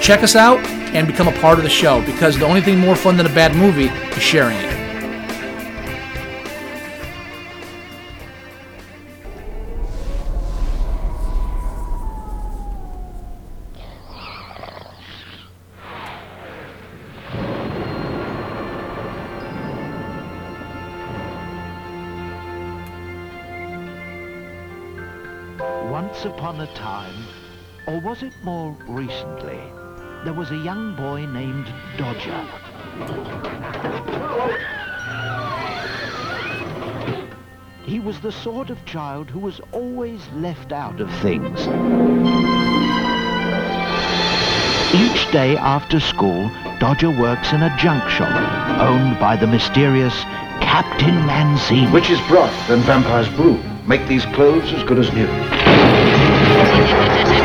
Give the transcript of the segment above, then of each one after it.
Check us out and become a part of the show because the only thing more fun than a bad movie is sharing it. Once upon a time, or was it more recently, there was a young boy named Dodger. He was the sort of child who was always left out of things. Each day after school, Dodger works in a junk shop owned by the mysterious Captain Manzini. Witch's broth and vampire's brew make these clothes as good as new.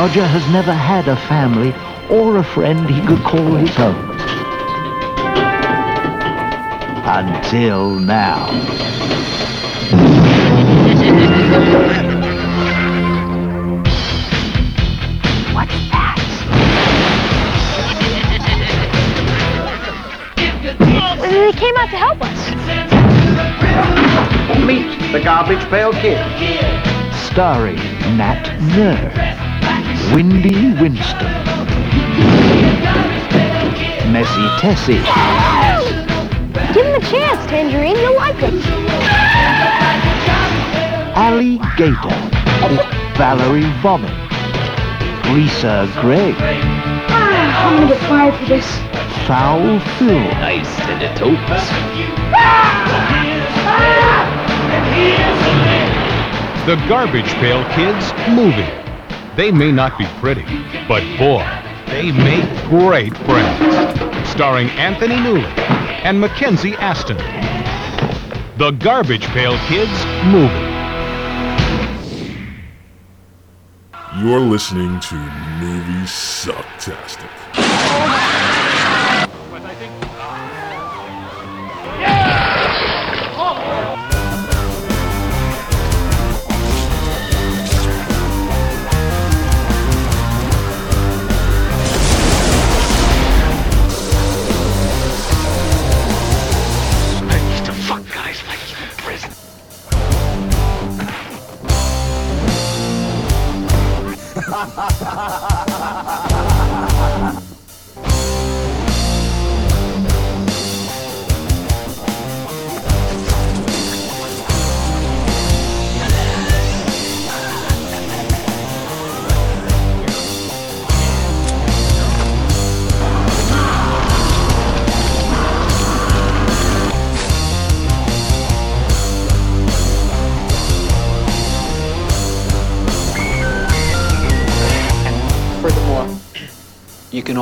Dodger has never had a family or a friend he could call his own. Until now. What's that? They came out to help us. Meet the Garbage Pail Kid. Starring Nat Nerd, Windy Winston, Messy Tessie, Give him a chance, Tangerine. You'll like him. Alligator, Valerie Vomit, Greaser Greg, Ah, I'm gonna get fired for this. Foul Phil, Nice and it opens. The Garbage Pail Kids movie. They may not be pretty, but boy, they make great friends. Starring Anthony Newley and Mackenzie Astin. The Garbage Pail Kids movie. You're listening to Movie Sucktastic.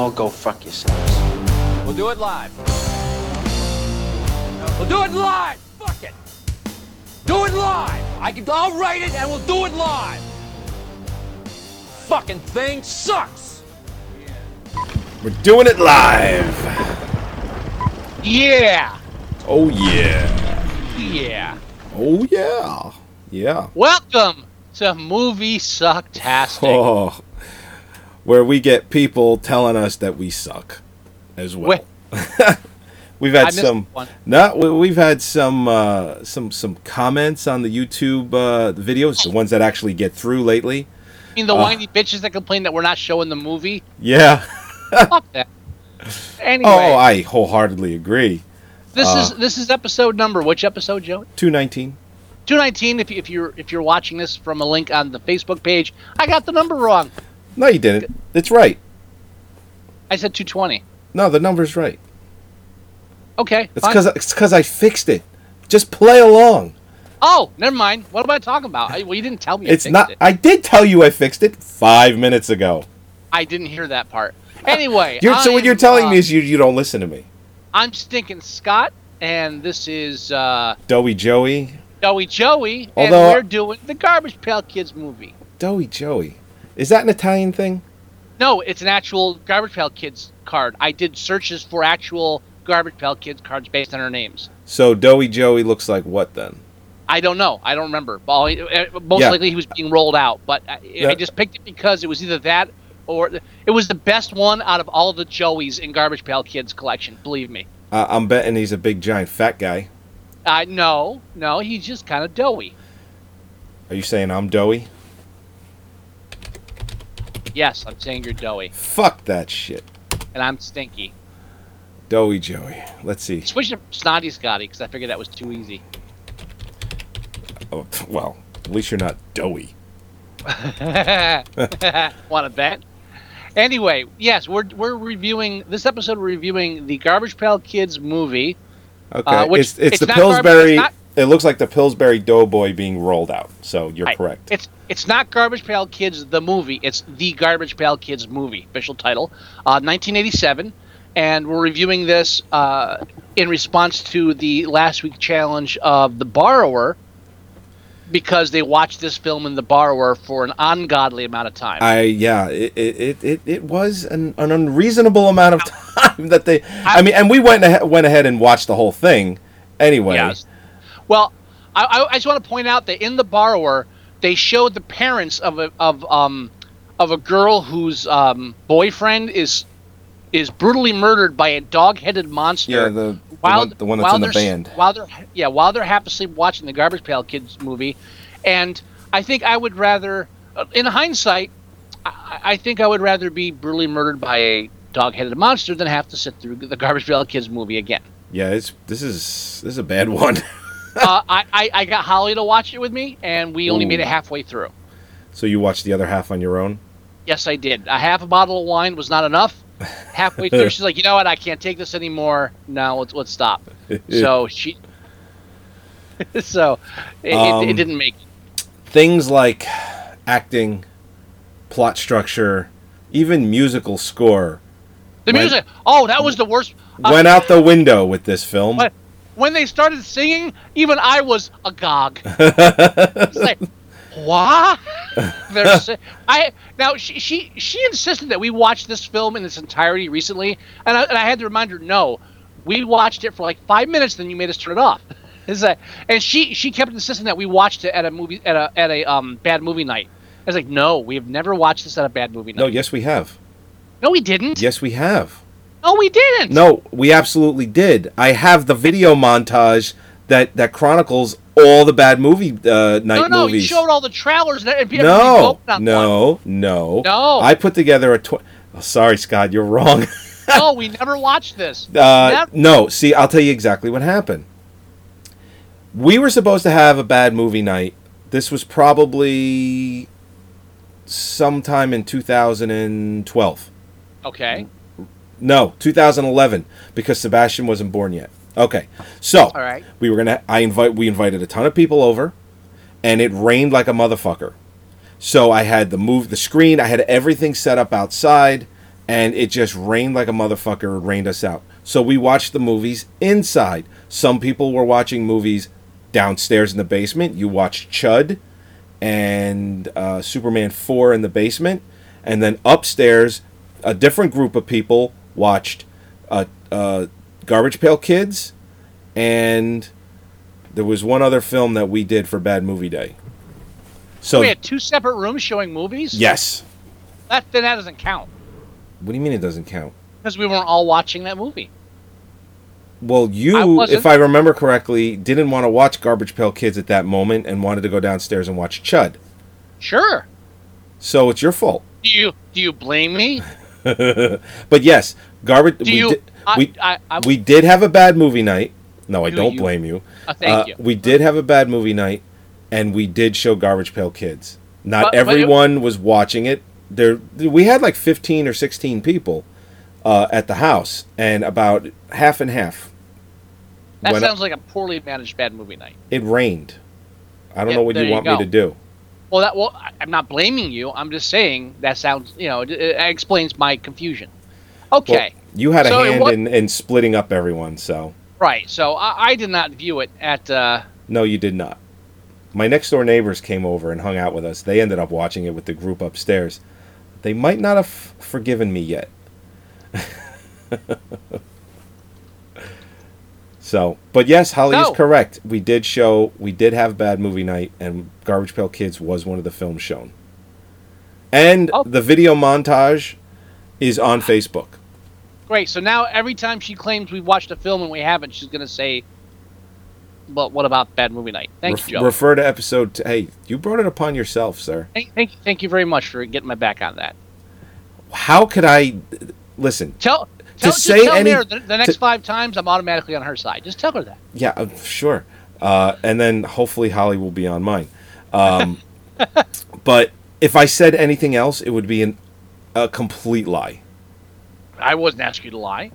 All go fuck yourselves. We'll do it live. We'll do it live. Fuck it. Do it live. I can. I'll write it and we'll do it live. Fucking thing sucks. We're doing it live. Yeah. Oh yeah. Yeah. Oh yeah. Yeah. Welcome to Movie Sucktastic. Oh. Where we get people telling us that we suck as well. we've had some one. no, we- we've had some uh, some some comments on the YouTube uh, videos, the ones that actually get through lately. I mean, the Uh. whiny bitches that complain that we're not showing the movie. Yeah. Fuck that. Anyway, Oh, I wholeheartedly agree. this uh, is this is episode number. Which episode, Joe? 219. Two nineteen. If, you, if you're if you're watching this from a link on the Facebook page, I got the number wrong. No, you didn't. It's right. I said two twenty. No, the number's right. Okay, It's because it's because I fixed it. Just play along. Oh, never mind. What am I talking about? I, well, you didn't tell me. I It's fixed not. It. I did tell you I fixed it five minutes ago. I didn't hear that part. Anyway, so what I'm, you're telling uh, me is you you don't listen to me. I'm stinking Scott, and this is uh, Doughy Joey. Joey Joey, Although- and we're doing the Garbage Pail Kids movie. Doughy Joey. Is that an Italian thing? No, it's an actual Garbage Pail Kids card. I did searches for actual Garbage Pail Kids cards based on their names. So Doughy Joey looks like what then? I don't know. I don't remember. Uh, most Yeah. likely he was being rolled out. But I, Yeah. I just picked it because it was either that or it was the best one out of all the Joeys in Garbage Pail Kids collection. Believe me. Uh, I'm betting he's a big giant fat guy. Uh, no, no, he's just kind of doughy. Are you saying I'm doughy? Yes, I'm saying you're doughy, Fuck that shit. and I'm stinky. Doughy Joey. Let's see. Switch to Snotty Scotty because I figured that was too easy. Oh, well, at least you're not doughy. Want to bet? Anyway, yes, we're we're reviewing this episode. We're reviewing the Garbage Pail Kids movie. Okay, Uh, which- it's it's, it's the not garbage- Pillsbury. it's not- it looks like the Pillsbury Doughboy being rolled out. So you're correct. It's it's not Garbage Pail Kids the movie. It's the Garbage Pail Kids movie, official title, uh, 1987, and we're reviewing this uh, in response to the last week challenge of The Borrower, because they watched this film in The Borrower for an ungodly amount of time. I yeah, it it, it, it, was an, an unreasonable amount of time that they. I, mean, and we went ahead, went ahead and watched the whole thing anyway. Yes. Well, I, I, I just want to point out that in the borrower, they showed the parents of a of um of a girl whose um, boyfriend is is brutally murdered by a dog-headed monster. Yeah, the, the one, the one that's while in the band. While they're yeah, while they're half asleep watching the Garbage Pail Kids movie, and I think I would rather, uh, in hindsight, I, I think I would rather be brutally murdered by a dog-headed monster than have to sit through the Garbage Pail Kids movie again. Yeah, it's this is this is a bad one. Uh, I, I I got Holly to watch it with me, and we only Ooh. made it halfway through. so you watched the other half on your own. Yes, I did. A half a bottle of wine was not enough. Halfway through, she's like, "You know what? I can't take this anymore. Now let's let's stop." so she, so it, it, Um, it didn't make. it. Things like acting, plot structure, even musical score The went- music. Oh, that was the worst. Uh, went out the window with this film. But when they started singing, even I was agog. it's like, what? Si- I now she, she she insisted that we watch this film in its entirety recently, and I, and I had to remind her, no, we watched it for like five minutes, then you made us turn it off. It's like, and she she kept insisting that we watched it at a movie at a at a um bad movie night. I was like, no, we have never watched this at a bad movie night. no, yes, we have. no, we didn't. Yes, we have. No, we didn't. No, we absolutely did. I have the video montage that that chronicles all the bad movie uh, night no, no, you movies. showed all the trailers and everybody no, on one. no, no, No. I put together a. Tw- oh, sorry, Scott, you're wrong. no, we never watched this. Uh, no, see, I'll tell you exactly what happened. We were supposed to have a bad movie night. This was probably sometime in 2012. Okay. No, 2011, because Sebastian wasn't born yet. Okay, so All right. we were gonna. I invite. We invited a ton of people over, and it rained like a motherfucker. So I had the move, the screen. I had everything set up outside, and it just rained like a motherfucker. It rained us out. So we watched the movies inside. Some people were watching movies downstairs in the basement. You watched Chud and uh, Superman 4 in the basement. And then upstairs, a different group of people watched uh, uh, Garbage Pail Kids. And there was one other film that we did for Bad Movie Day. So, we had two separate rooms showing movies. yes. That then that doesn't count What do you mean it doesn't count? because we weren't all watching that movie. Well, you, wasn't. if I remember correctly, didn't want to watch Garbage Pail Kids at that moment and wanted to go downstairs and watch Chud. Sure. So it's your fault. Do you do you blame me? but yes, garbage. Do we you? did, I, we, I, I, we did have a bad movie night. No, I Do don't you? blame you. Uh, thank you. We did have a bad movie night, and we did show Garbage Pail Kids. Not But- but it- everyone was watching it. There, we had like fifteen or sixteen people uh, at the house, and about half and half. that sounds like a poorly managed bad movie night. it rained. I don't know what you you want go. me to do. Well, that well, I- I'm not blaming you. I'm just saying that sounds, you know, it, it explains my confusion. Okay, Well, you had a So hand in, in splitting up everyone, so right. So I, I did not view it at. Uh, no, you did not. My next door neighbors came over and hung out with us. They ended up watching it with the group upstairs. They might not have forgiven me yet. so, but yes, Holly No. is correct. We did show, we did have bad movie night, and Garbage Pail Kids was one of the films shown. And Oh. the video montage is on Facebook. Great. So now every time she claims we've watched a film and we haven't, she's gonna say, "But what about Bad Movie Night?" Thank Ref- you, Joe. Refer to episode. T- hey, you brought it upon yourself, sir. thank, thank, thank you very much for getting my back on that. How could I listen? Tell. Tell, just say tell any- her the, the next to- five times I'm automatically on her side. Just tell her that. Yeah, uh, sure. Uh, and then hopefully Holly will be on mine. Um, but if I said anything else, it would be an, a complete lie. I wasn't asking you to lie.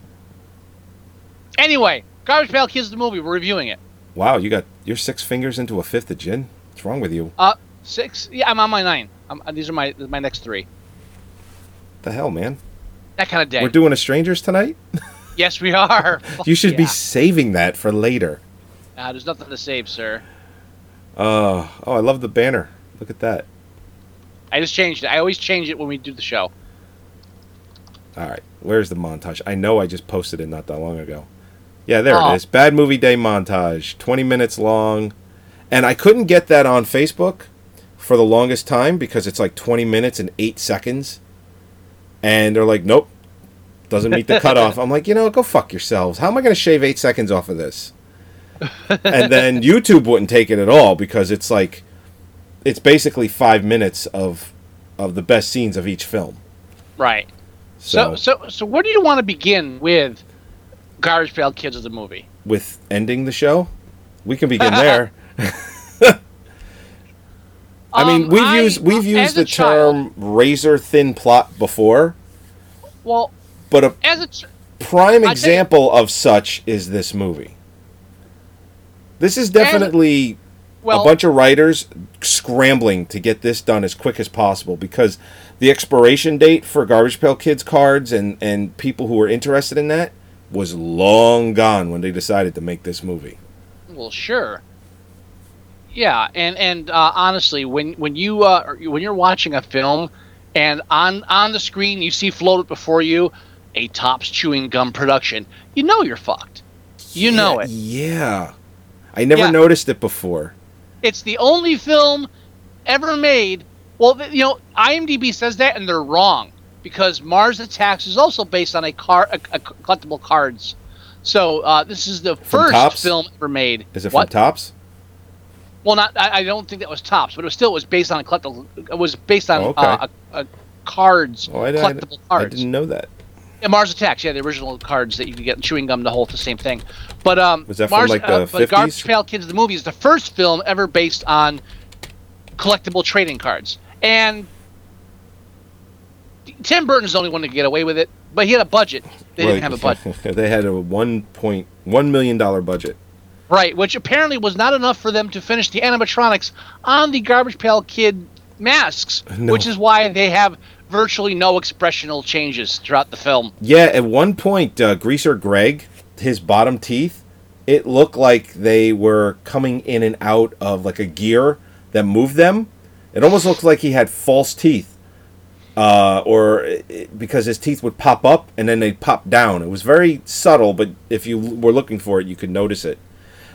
Anyway, Garbage Pail Kids the movie. We're reviewing it. Wow, you got your six fingers into a fifth of gin. What's wrong with you? Uh, six. Yeah, I'm on my nine. I'm, uh, these are my my next three. the hell, man? That kind of day. We're doing a strangers tonight. yes, we are. You should be saving that for later. Uh, there's nothing to save, sir. Uh, oh, I love the banner. Look at that. I just changed it. I always change it when we do the show. All right, where's the montage? I know I just posted it not that long ago. Yeah, there Oh. it is. Bad movie day montage, 20 minutes long. And I couldn't get that on Facebook for the longest time because it's like 20 minutes and 8 seconds. And they're like, "Nope. Doesn't meet the cutoff." I'm like, "You know, go fuck yourselves. How am I going to shave 8 seconds off of this?" and then YouTube wouldn't take it at all because it's like it's basically 5 minutes of of the best scenes of each film. Right. So, so, so, where do you want to begin with Garbage Pail Kids of the movie? with ending the show. We can begin there. I mean, Um, we've used we've used a the child- term razor thin plot before, Well, but a as a ch- prime I think- example of such is this movie. This is definitely well, a bunch of writers scrambling to get this done as quick as possible because the expiration date for Garbage Pail Kids cards and and people who were interested in that was long gone when they decided to make this movie. Well, sure. Yeah, and and uh, honestly, when when you uh, when you're watching a film, and on on the screen you see floated before you a Topps chewing gum production, you know you're fucked. You know it. Yeah. I never Yeah. noticed it before. It's the only film ever made. Well, you know, IMDb says that, and they're wrong because Mars Attacks is also based on a car, a, a collectible cards. So uh, this is the first film ever made. Is it what? from Topps? Well, not. I, I don't think that was Topps, but it was still it was based on a collectible. It was based on Oh, okay. uh, a, a cards, Oh, I, I, collectible I cards. didn't know that. Yeah, Mars Attacks. Yeah, the original cards that you could get in chewing gum. The whole the same thing. But um, Was that from, Mars, like, uh, the but Garbage Pail Kids the movie is the first film ever based on collectible trading cards, and Tim Burton's the only one to get away with it. But he had a budget. They Well, didn't have a budget. they had a one point one million dollar budget. Right, which apparently was not enough for them to finish the animatronics on the Garbage Pail Kid masks, No. which is why they have virtually no expressional changes throughout the film. Yeah, at one point, uh, Greaser Greg, his bottom teeth, it looked like they were coming in and out of like a gear that moved them. It almost looked like he had false teeth, uh, or it, because his teeth would pop up and then they'd pop down. It was very subtle, but if you were looking for it, you could notice it.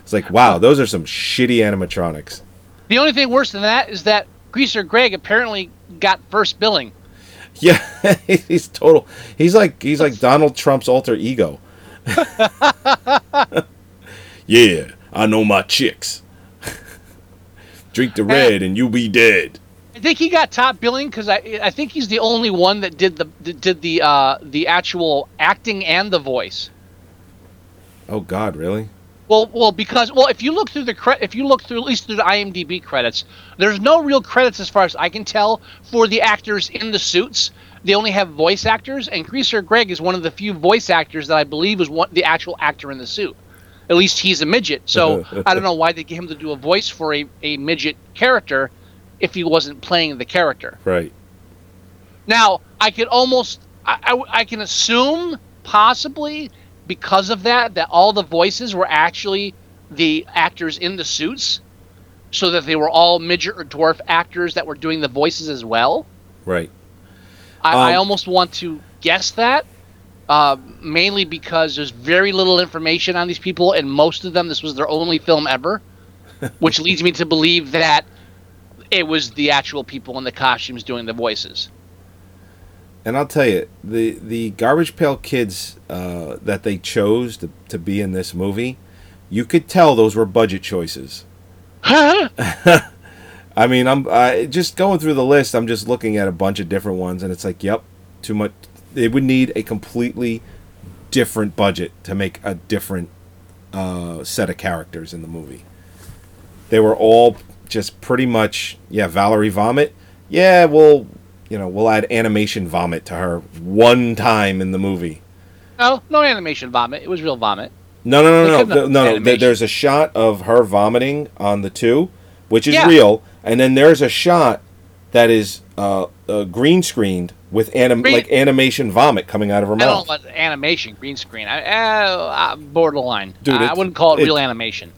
It's like, wow, those are some shitty animatronics. The only thing worse than that is that Greaser Greg apparently got first billing. Yeah, he's total. He's like he's like Donald Trump's alter ego. yeah, I know my chicks. Drink the red and you'll be dead. I think he got top billing because I I think he's the only one that did the did the uh, the actual acting and the voice. Oh God, really? Well, well, because well, if you look through the cre- if you look through at least through the IMDb credits, there's no real credits as far as I can tell for the actors in the suits. They only have voice actors, and Greaser Greg is one of the few voice actors that I believe was one the actual actor in the suit. at least he's a midget. So I don't know why they get him to do a voice for a, a midget character if he wasn't playing the character. Right. Now I could almost I, I, I can assume possibly because of that that all the voices were actually the actors in the suits, so that they were all midget or dwarf actors that were doing the voices as well. Right. I, I Um, almost want to guess that, uh, mainly because there's very little information on these people, and most of them, this was their only film ever, which leads me to believe that it was the actual people in the costumes doing the voices. And I'll tell you, the the Garbage Pail Kids uh, that they chose to, to be in this movie, you could tell those were budget choices. I mean, I'm I, just going through the list. I'm just looking at a bunch of different ones, and it's like, yep, too much. It would need a completely different budget to make a different uh, set of characters in the movie. They were all just pretty much, yeah. Valerie Vomit, yeah. We'll, you know, we'll add animation vomit to her one time in the movie. No, no animation vomit. It was real vomit. No, no, no, no, no, no. There's a shot of her vomiting on the two, which is Yeah. real, and then there's a shot that is uh, uh, green screened with anim- Green- like animation vomit coming out of her mouth. animation, green screen. I, uh, uh, borderline. Dude, I, I wouldn't call it, it- real animation.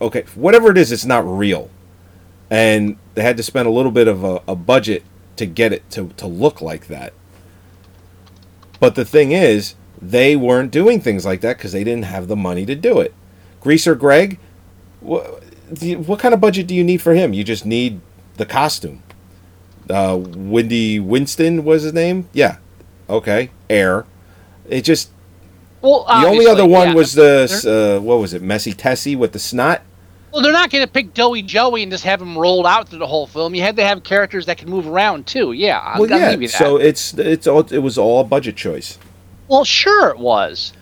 Okay, whatever it is, it's not real, and they had to spend a little bit of a, a budget to get it to to look like that. But the thing is, they weren't doing things like that because they didn't have the money to do it. Greaser Greg, what, what kind of budget do you need for him? You just need the costume. Uh, Wendy Winston was his name. Yeah, okay. Air. It just Well, the only other one yeah. was the uh, what was it? Messy Tessie with the snot. Well, they're not going to pick Doughy Joey and just have him rolled out through the whole film. You had to have characters that can move around too. Yeah, I'll, Well, yeah. give you that. So it's it's all it was all a budget choice. well, sure it was.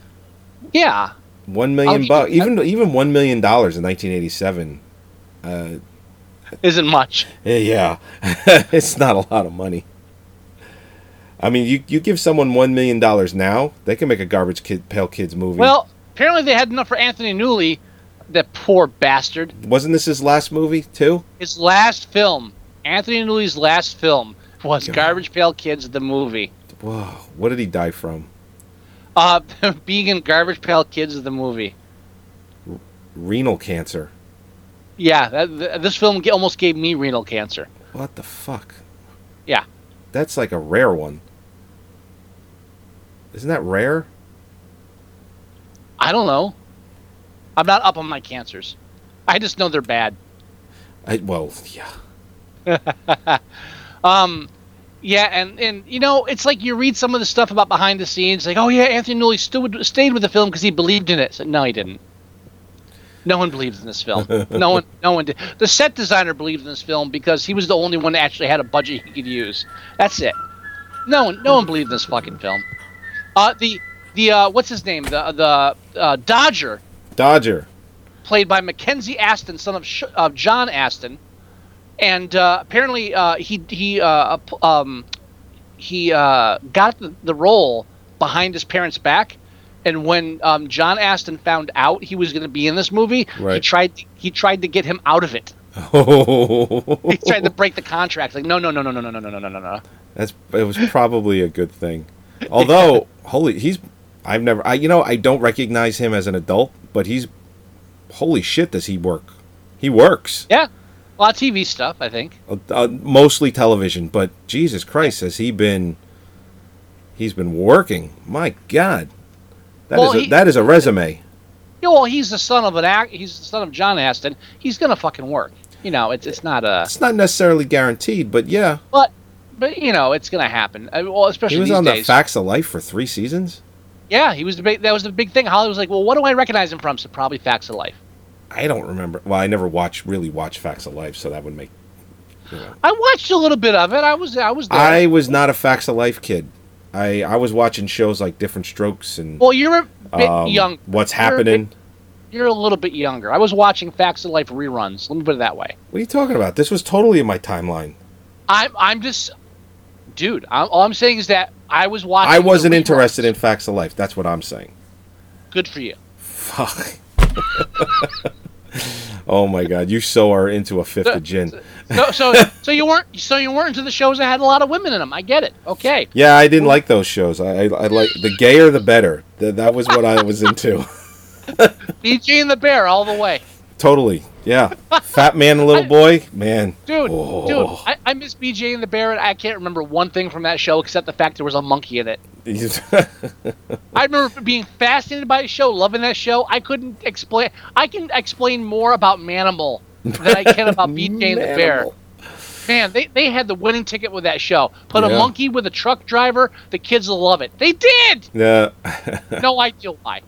Yeah. One million bucks, even even one million dollars in 1987. Uh, Isn't much. eh, yeah, it's not a lot of money. I mean, you you give someone one million dollars now, they can make a garbage kid, pale kids movie. Well, apparently they had enough for Anthony Newley. That poor bastard. wasn't this his last movie too? His last film, Anthony Newley's last film, was God. Garbage Pail Kids, the movie. Whoa, what did he die from? Uh, being in Garbage Pail Kids, the movie. Renal cancer. Yeah, that, th- this film almost gave me renal cancer. What the fuck? Yeah. That's like a rare one. Isn't that rare? I don't know. I'm not up on my cancers. I just know they're bad. I, well, yeah. Um, yeah, and and you know, it's like you read some of the stuff about behind the scenes, like, oh yeah, Anthony Newley stood stayed with the film because he believed in it. So, no, he didn't. No one believes in this film. no one, no one did. The set designer believed in this film because he was the only one that actually had a budget he could use. That's it. No one, no one believed in this fucking film. Uh, the the uh, what's his name? The the uh, Dodger Dodger. played by Mackenzie Astin, son of Sh- of John Astin, and uh, apparently uh, he he uh, um, he uh, got the, the role behind his parents' back. And when um, John Astin found out he was going to be in this movie, he tried he tried to get him out of it. Oh, He tried to break the contract. Like, no, no, no, no, no, no, no, no, no, no, no. That's it was probably a good thing. Although, holy, he's I've never I you know I don't recognize him as an adult, but he's holy shit does he work? He works. Yeah, a lot of TV stuff. I think. Uh, uh, mostly television, but Jesus Christ, has he been he's been working. My god. That is Well, a, he- that is a resume. Yeah, well, he's the son of an act. He's the son of John Astin. He's gonna fucking work. You know, it's it's not a. It's not necessarily guaranteed, but yeah. But but you know, it's gonna happen. I mean, well, especially He was on days. the Facts of Life for 3 seasons. Yeah, he was the big. That was the big thing. Hollywood was like, well, what do I recognize him from? So probably Facts of Life. I don't remember. Well, I never watched really watched Facts of Life, so that would make you know. I watched a little bit of it. I was I was there. I was not a Facts of Life kid. I I was watching shows like Different Strokes and well, you're a bit um, young. What's You're a bit- happening? You're a little bit younger. I was watching Facts of Life reruns. Let me put it that way. What are you talking about? This was totally in my timeline. I'm I'm just, dude. I'm, all I'm saying is that I was watching. I wasn't interested in Facts of Life. That's what I'm saying. Good for you. Fuck. oh my god, you so are into a fifth of gin. So, so, so you weren't, so you weren't into the shows that had a lot of women in them. I get it. Okay. Yeah, I didn't like those shows. I, I, I like the gayer the better. That, that was what I was into. BJ and the Bear all the way. Totally. Yeah. Fat man and little boy, man. Dude, Oh. dude, I, I miss BJ and the Bear, and I can't remember one thing from that show except the fact there was a monkey in it. I remember being fascinated by the show, loving that show. I couldn't explain. I can explain more about Manimal than I can about BJ and the Bear. Man, they, they had the winning ticket with that show. Put a monkey with a truck driver, the kids will love it. They did. yeah. no idea why.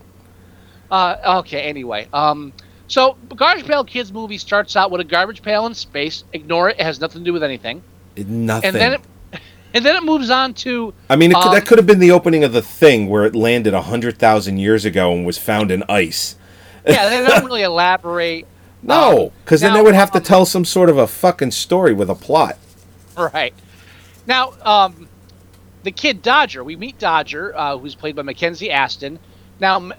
Uh, okay, anyway. Um, so, Garbage Pail Kids movie starts out with a garbage pail in space. Ignore it; it has nothing to do with anything. Nothing. And then it, and then it moves on to. I mean, it could, um, that could have been the opening of the thing where it landed a hundred thousand years ago and was found in ice. yeah, they don't really elaborate. No, because then they would have to tell some sort of a fucking story with a plot. Right. Now, um, the kid Dodger, we meet Dodger, uh, who's played by Mackenzie Astin. Now,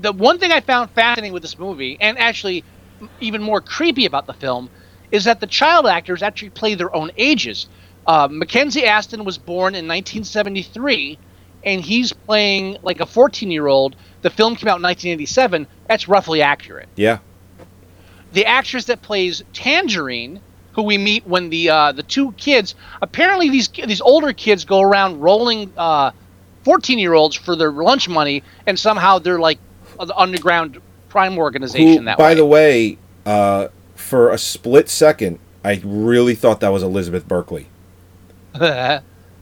the one thing I found fascinating with this movie, and actually even more creepy about the film, is that the child actors actually play their own ages. Uh, Mackenzie Astin was born in 1973, and he's playing like a 14 year old. The film came out in 1987. That's roughly accurate Yeah. the actress that plays Tangerine, who we meet when the uh, the two kids apparently these these older kids go around rolling fourteen year olds for their lunch money, and somehow they're like the underground crime organization Who, that by way. the way, uh, for a split second, I really thought that was Elizabeth Berkley.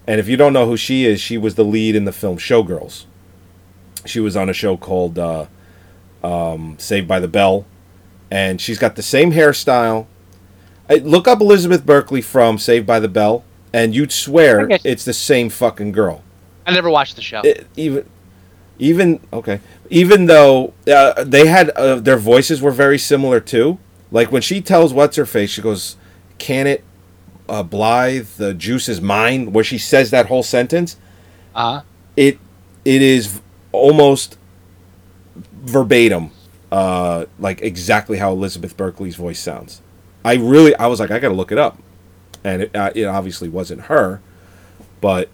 And if you don't know who she is, she was the lead in the film Showgirls. She was on a show called uh, um, Saved by the Bell, and she's got the same hairstyle. I, look up Elizabeth Berkley from Saved by the Bell, and you'd swear it's the same fucking girl. I never watched the show. It- even, even okay, even though uh, they had uh, their voices were very similar too. Like when she tells what's her face, she goes, "Can it, uh, Blythe? The juice is mine." Where she says that whole sentence, Uh, it it is almost verbatim, uh, like exactly how Elizabeth Berkley's voice sounds. I really, I was like, I gotta look it up, and it, uh, it obviously wasn't her, but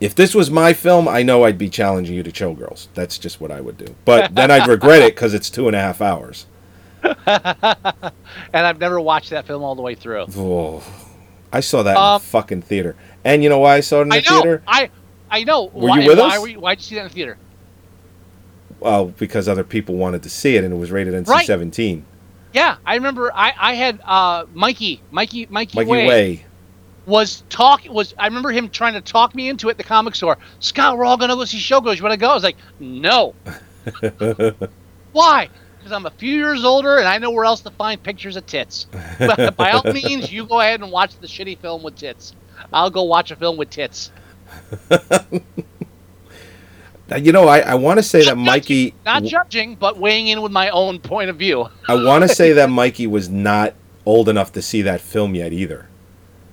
if this was my film, I know I'd be challenging you to Showgirls. That's just what I would do. But then I'd regret it because it's two and a half hours. and I've never watched that film all the way through. Oh, I saw that in Um, the fucking theater, and you know why I saw it in the I know. theater? I I know. Were why, you with why us? You, why'd you see that in the theater? Well, because other people wanted to see it, and it was rated NC-17. Yeah, I remember. I I had uh Mikey Mikey Mikey, Mikey Way. Way. Was talk was I remember him trying to talk me into it at the comic store. Scott, we're all gonna go see Showgirls. You wanna go? I was like, no. Why? Because I'm a few years older and I know where else to find pictures of tits. But by all means, you go ahead and watch the shitty film with tits. I'll go watch a film with tits. Now, You know, I, I want to say that Mikey. Not judging, but weighing in with my own point of view. I want to say that Mikey was not old enough to see that film yet either.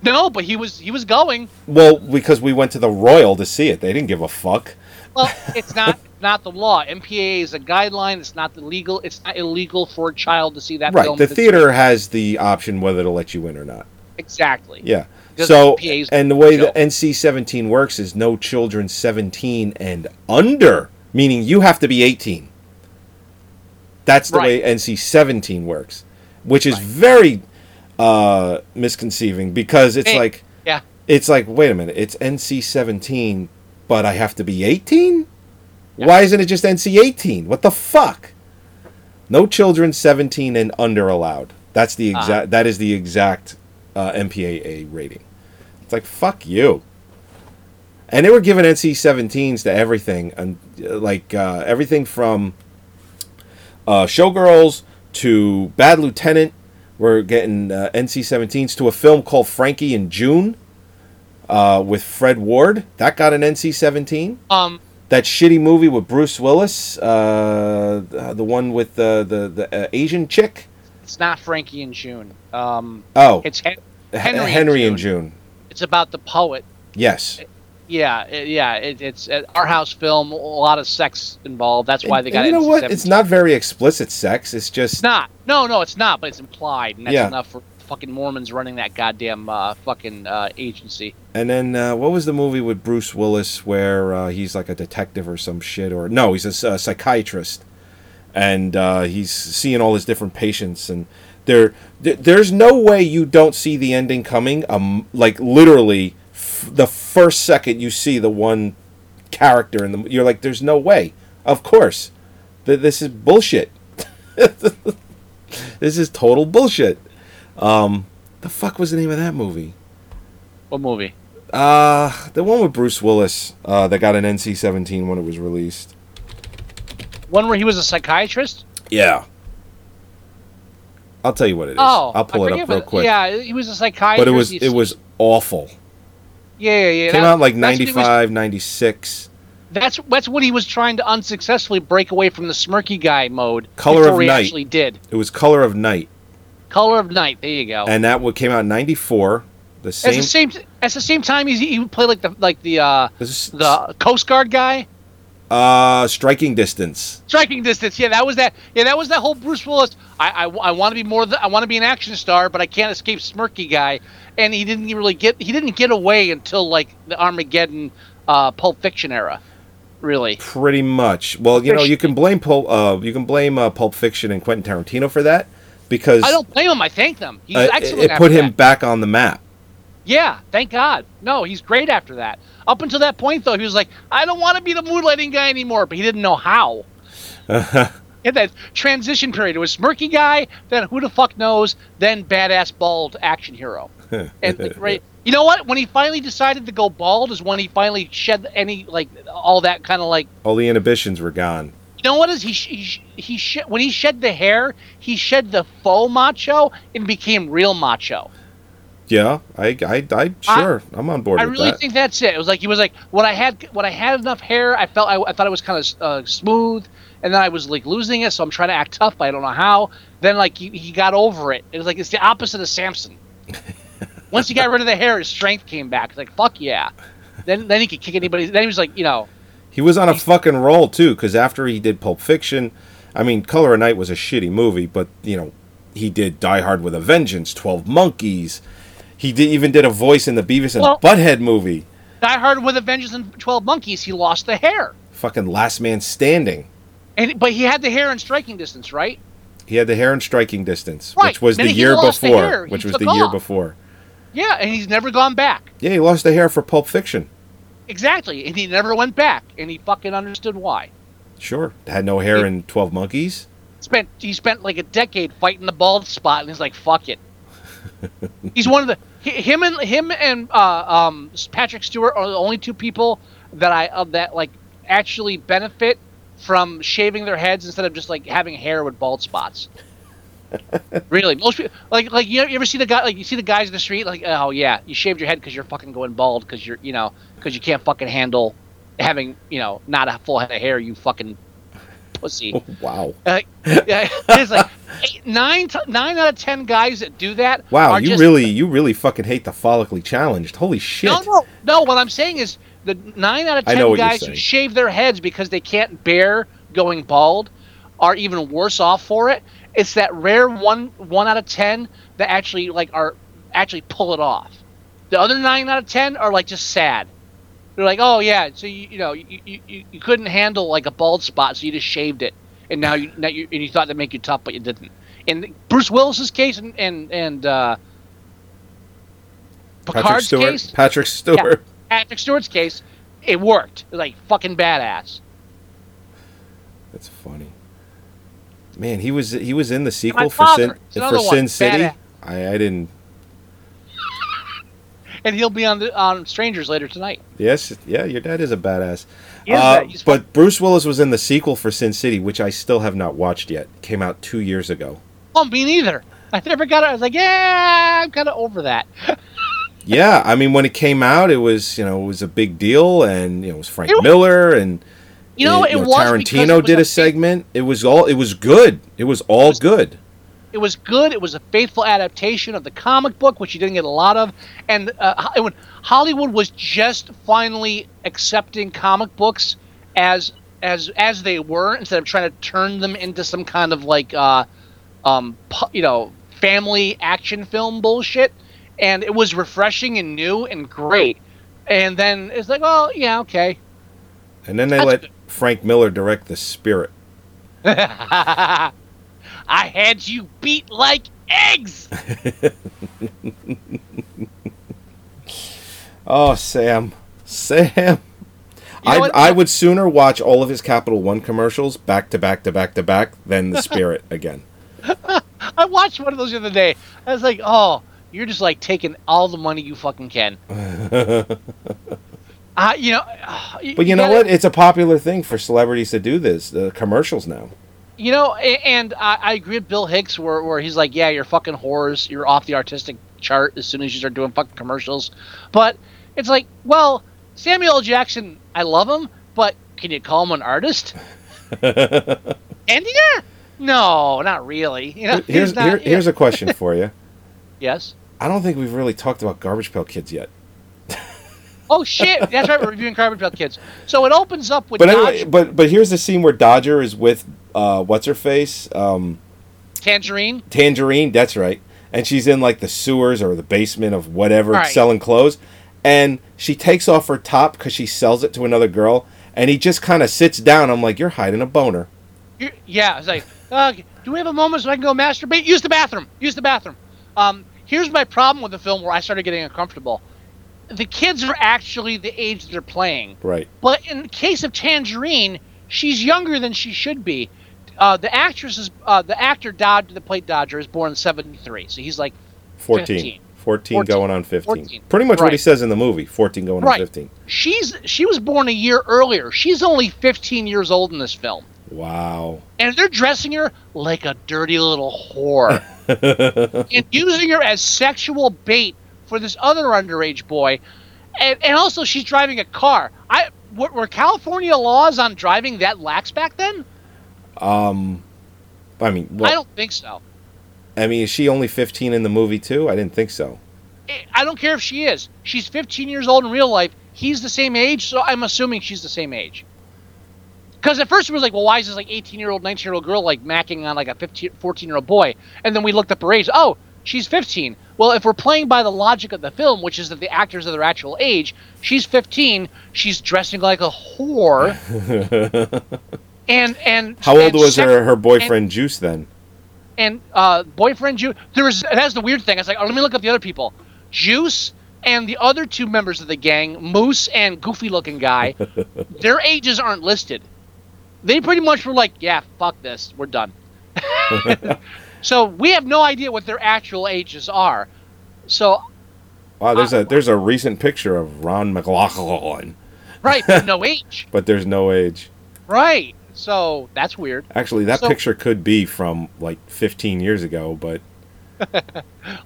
No, but he was he was going. Well, because we went to the Royal to see it, they didn't give a fuck. Well, it's not not the law. MPAA is a guideline. It's not the legal. It's not illegal for a child to see that right. film. The theater has the option whether to let you in or not. Exactly. Yeah. Because So, and the way the NC-17 works is no children 17 and under, meaning you have to be 18. That's the way NC-17 works, which is very uh, misconceiving because it's Hey, like yeah. it's like wait a minute, it's NC-17, but I have to be 18. Why isn't it just NC-18? What the fuck? No children 17 and under allowed. That's the exact. Uh-huh. That is the exact uh, MPAA rating. It's like fuck you. And they were giving NC-17s to everything, and uh, like uh, everything from uh, Showgirls to Bad Lieutenant. We're getting uh, NC-17s to a film called Frankie in June uh, with Fred Ward. That got an NC-17 Um, that shitty movie with Bruce Willis, uh, uh, the one with the the, the uh, Asian chick. it's not Frankie in June. Um, Oh, it's Hen- Henry, Henry and in June. June. It's about the poet. Yes, Yeah, it, yeah. It, it's uh, our house film. A lot of sex involved. That's why they got. And you know NC-17. what? It's not very explicit sex. It's just It's not. No, no, it's not. But it's implied, and that's Yeah. enough for fucking Mormons running that goddamn uh, fucking uh, agency. And then uh, what was the movie with Bruce Willis where uh, he's like a detective or some shit? Or no, he's a, psychiatrist, and uh, he's seeing all his different patients. And there, there's no way you don't see the ending coming. Um, like literally, f- the first second you see the one character, and you're like, "There's no way." Of course, Th- this is bullshit. this is total bullshit. Um, the fuck was the name of that movie? What movie? Uh, the one with Bruce Willis uh, that got an NC-17 when it was released. One where he was a psychiatrist. Yeah. I'll tell you what it is. Oh, I'll pull it up real quick. Yeah, he was a psychiatrist. but it was it was awful. Yeah, yeah, yeah. Came that- out like that's when he was- 95, 96. That's that's when he was trying to unsuccessfully break away from the smirky guy mode. Color before of he Night. actually did. It was Color of Night, Color of Night. There you go. and that one came out in 94. The same. At the same at the same time, he's, he would play like the like the uh, is- the Coast Guard guy. Uh striking distance. Striking distance. Yeah, that was that. Yeah, that was that whole Bruce Willis. I I, want to be more. The, I want to be an action star, but I can't escape smirky guy. And he didn't really get. He didn't get away until like the Armageddon, uh, Pulp Fiction era. Really. Pretty much. Well, you know, you can blame Pulp, uh, you can blame uh, Pulp Fiction and Quentin Tarantino for that because I don't blame him. I thank them. He's uh, excellent. it put him that. back on the map. Yeah, thank God. No, he's great after that. Up until that point, though, he was like, I don't want to be the moonlighting guy anymore, but he didn't know how. In that transition period, it was smirky guy, then who the fuck knows, then badass bald action hero. and the great, you know what? When he finally decided to go bald, is when he finally shed any like all that kind of like. All the inhibitions were gone. You know what is he? He, sh- he when he shed the hair, he shed the faux macho and became real macho. Yeah, I, I, I, sure, I'm on board I really that. think that's it. It was like he was like when I had when I had enough hair, I felt I, I thought it was kind of uh, smooth, and then I was like losing it, so I'm trying to act tough, but I don't know how. Then like he, he got over it. It was like it's the opposite of Samson. Once he got rid of the hair, his strength came back. It's like fuck yeah. Then then he could kick anybody. Then he was like you know He was on a fucking roll too, because after he did Pulp Fiction, I mean, Color of Night was a shitty movie, but you know, he did Die Hard with a Vengeance, Twelve Monkeys. He did, even did a voice in the Beavis and Well- Butthead movie. Die Hard with Avengers and Twelve Monkeys. He lost the hair, Fucking Last Man Standing. and but he had the hair in striking distance, right? He had the hair in striking distance, Right, which was then the year lost the before. Which was the year before. Yeah, and he's never gone back. Yeah, he lost the hair for Pulp Fiction. Exactly, and he never went back, and he fucking understood why. Sure, had no hair in Twelve Monkeys. spent he spent like a decade fighting the bald spot, and he's like, "Fuck it." he's one of the him and him and uh, um, Patrick Stewart are the only two people that I of that like actually benefit from shaving their heads instead of just like having hair with bald spots. really, most people like like you, you ever see the guy like you see the guys in the street like oh yeah you shaved your head because you're fucking going bald because you're you know because you can't fucking handle having you know not a full head of hair you fucking pussy. Oh, wow. Uh, yeah, it's like eight, nine, t- nine out of ten guys that do that. Wow, you just, really, you really fucking hate the follically challenged. Holy shit. No, no, no. What I'm saying is the nine out of ten guys who shave their heads because they can't bear going bald are even worse off for it. It's that rare one one out of ten that actually like are actually pull it off. The other nine out of ten are like just sad. They're like, oh yeah, so you you know you, you, you- couldn't handle like a bald spot, so you just shaved it, and now you now you and you thought that make you tough, but you didn't. In Bruce Willis's case and and and uh, Patrick Picard's Stewart. case, Patrick Stewart. yeah, Patrick Stewart's case, it worked. It was like fucking badass. That's funny. Man, he was he was in the sequel for Sin for Sin. City. Badass. I I didn't. And he'll be on the on Strangers later tonight. Yes, yeah, your dad is a badass. Is Uh, but Bruce Willis was in the sequel for Sin City, which I still have not watched yet. Came out two years ago. Oh, me neither. I never got it. I was like, yeah, I'm kind of over that. Yeah, I mean, when it came out, it was you know it was a big deal, and you know it was Frank It- Miller and You know, it was Tarantino it was did a a segment. It was all it was good. It was all good. It was good. It was a faithful adaptation of the comic book, which you didn't get a lot of. And uh, Hollywood was just finally accepting comic books as as as they were, instead of trying to turn them into some kind of like uh, um, you know, family action film bullshit. And it was refreshing and new and great. And then it's like, oh yeah, okay. And then they That's let good. Frank Miller direct The Spirit. I had you beat like eggs. Oh, Sam. Sam. You know I? I would sooner watch all of his Capital One commercials back to back to back to back than The Spirit again. I watched one of those the other day. I was like, oh, you're just like taking all the money you fucking can. uh, you know, uh, But you know gotta- what? It's a popular thing for celebrities to do this. The commercials now. You know, and I, I agree with Bill Hicks where, where he's like, yeah, you're fucking whores. You're off the artistic chart as soon as you start doing fucking commercials. But it's like, well, Samuel L. Jackson, I love him, but can you call him an artist? and yeah, no, not really. You know, Here's not, here, here's a question for you. yes. I don't think we've really talked about Garbage Pail Kids yet. Oh shit! That's right. We're reviewing Garbage Pail Kids. So it opens up with But anyway, but but here's the scene where Dodger is with uh, what's her face, um, Tangerine. Tangerine. That's right, and she's in like the sewers or the basement of whatever Right. selling clothes, and she takes off her top because she sells it to another girl, and he just kind of sits down. I'm like, you're hiding a boner. You- Yeah, it's like, uh, do we have a moment so I can go masturbate? Use the bathroom. Use the bathroom. Um, here's my problem with the film where I started getting uncomfortable. The kids are actually the age they're playing, Right. but in the case of Tangerine, she's younger than she should be. Uh, the actress is uh, the actor Dod that played Dodger is born in '73, so he's like 14. 15. 14, 14. going on 15. 14. Pretty much what he says in the movie. 14 going Right. on 15. she's she was born a year earlier. She's only 15 years old in this film. Wow. and they're dressing her like a dirty little whore and using her as sexual bait for this other underage boy. And, and also she's driving a car. I were, were california laws on driving that lax back then? Um, I mean, i don't think so. I mean, is she only 15 in the movie too? I didn't think so. I- i don't care if she is. She's 15 years old in real life. He's the same age so i'm assuming she's the same age. Because at first we were like well why is this like 18 year old 19 year old girl like macking on like a 15 14 year old boy? And then we looked up her age. Oh she's 15 well if we're playing by the logic of the film which is that the actors are their actual age she's 15 she's dressing like a whore and and How old and was sex- her her boyfriend Juice then? and uh, boyfriend Juice. There was that's the weird thing. I was like, oh, let me look up the other people. Juice and the other two members of the gang, Moose and Goofy looking guy, their ages aren't listed. They pretty much were like, yeah, fuck this, we're done. so we have no idea what their actual ages are. So Wow, there's a there's a recent picture of Ron MacLachlan, right, but no age. but there's no age. Right. So that's weird. Actually, that So- picture could be from like 15 years ago, but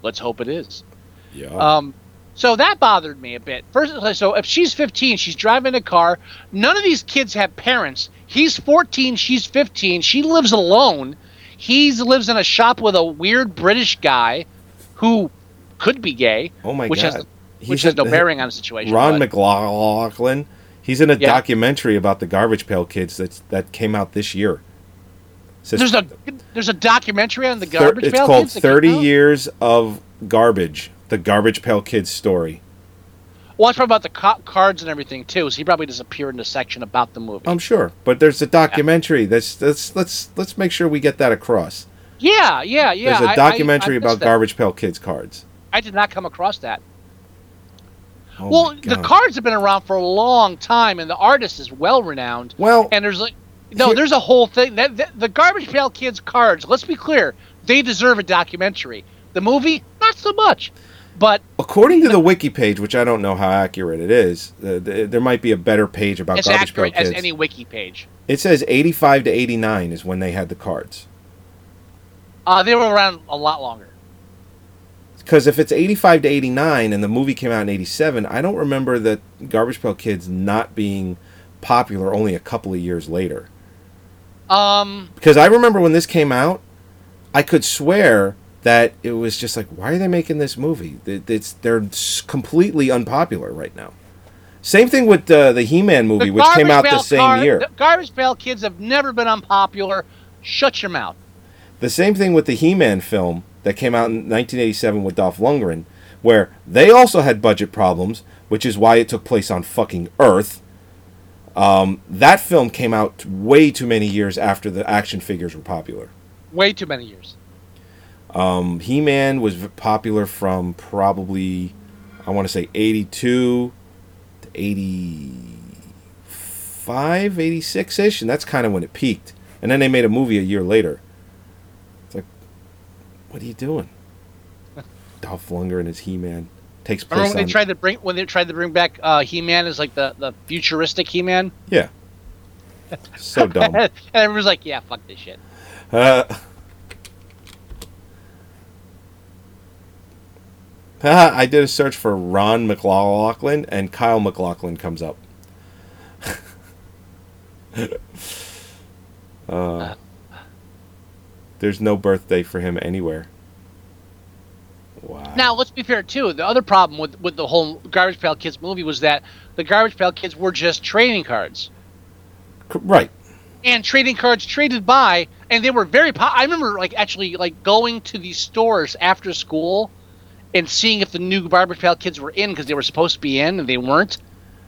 Let's hope it is. yeah. Um, so that bothered me a bit. First, so if she's 15, she's driving a car. None of these kids have parents. He's 14, she's 15. She lives alone. He lives in a shop with a weird British guy who could be gay. oh my which god. has He's which has a- no bearing on the situation. Ron but- MacLachlan. He's in a Yeah. documentary about the Garbage Pail Kids that that came out this year. Says there's a there's a documentary on the garbage it's pail called kids that came 30? Years of Garbage, the Garbage Pail Kids story. Well, it's probably about the co- cards and everything too. So he probably just appeared in a section about the movie. I'm sure, but there's a documentary. That's that's let's let's make sure we get that across. yeah, yeah, yeah. There's a documentary I about that. Garbage Pail Kids cards. I did not come across that. Oh well, the cards have been around for a long time, and the artist is well renowned. Well, And there's like, no, Here- there's a whole thing. That, that the Garbage Pail Kids cards. Let's be clear, they deserve a documentary. The movie, not so much. But according to the wiki page, which I don't know how accurate it is, uh, th- there might be a better page about as Garbage accurate as any wiki page. It says 85 to 89 is when they had the cards. Uh, they were around a lot longer. Because if it's 85 to 89 and the movie came out in 87, I don't remember the Garbage Pail Kids not being popular only a couple of years later. Um, Because I remember when this came out, I could swear that it was just like, why are they making this movie? It's they're completely unpopular right now. Same thing with uh, the He-Man movie, which came out the same year. the Garbage Pail Kids have never been unpopular. Shut your mouth. The same thing with the He-Man film that came out in 1987 with Dolph Lundgren, where they also had budget problems, which is why it took place on fucking Earth. Um, that film came out way too many years after the action figures were popular. Way too many years. Um, He-Man was popular from probably, I want to say 82 to 85, 86-ish, and that's kind of when it peaked. And then they made a movie a year later. It's like, what are you doing? Dolph Lundgren as He-Man takes place Remember when on... they tried to bring when they tried to bring back uh, He-Man as like the, the futuristic He-Man? yeah. So dumb. and everyone's like, yeah, fuck this shit. Uh, I did a search for Ron MacLachlan, and Kyle MacLachlan comes up. uh, there's no birthday for him anywhere. Wow. Now, let's be fair too. The other problem with with the whole Garbage Pail Kids movie was that the Garbage Pail Kids were just trading cards. Right. and trading cards traded by and they were very po- i remember like actually like going to these stores after school and seeing if the new garbage pail kids were in because they were supposed to be in and they weren't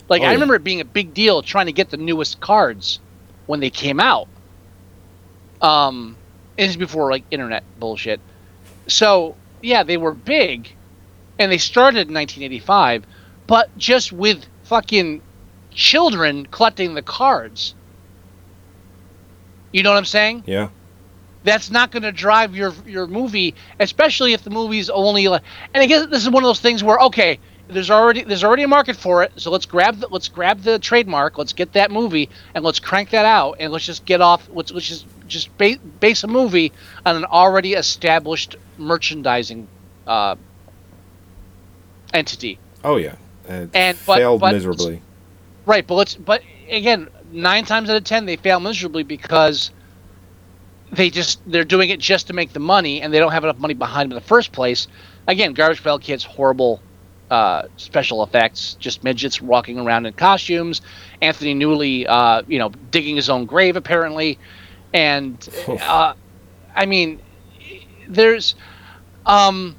like Oh, i yeah. remember it being a big deal trying to get the newest cards when they came out um this is before like internet bullshit so yeah they were big and they started in 1985 but just with fucking children collecting the cards you know what I'm saying? Yeah. That's not going to drive your your movie, especially if the movie's only like. And I guess this is one of those things where okay, there's already there's already a market for it, so let's grab the, let's grab the trademark, let's get that movie, and let's crank that out, and let's just get off. Let's let's just just ba- base a movie on an already established merchandising uh, entity. Oh yeah. And, And- but- failed but- miserably. Right, but let's but again, nine times out of ten they fail miserably because they just they're doing it just to make the money and they don't have enough money behind them in the first place. Again, Garbage Pail Kids horrible uh, special effects, just midgets walking around in costumes. Anthony Newley, uh, you know, digging his own grave apparently, and uh, I mean, there's um,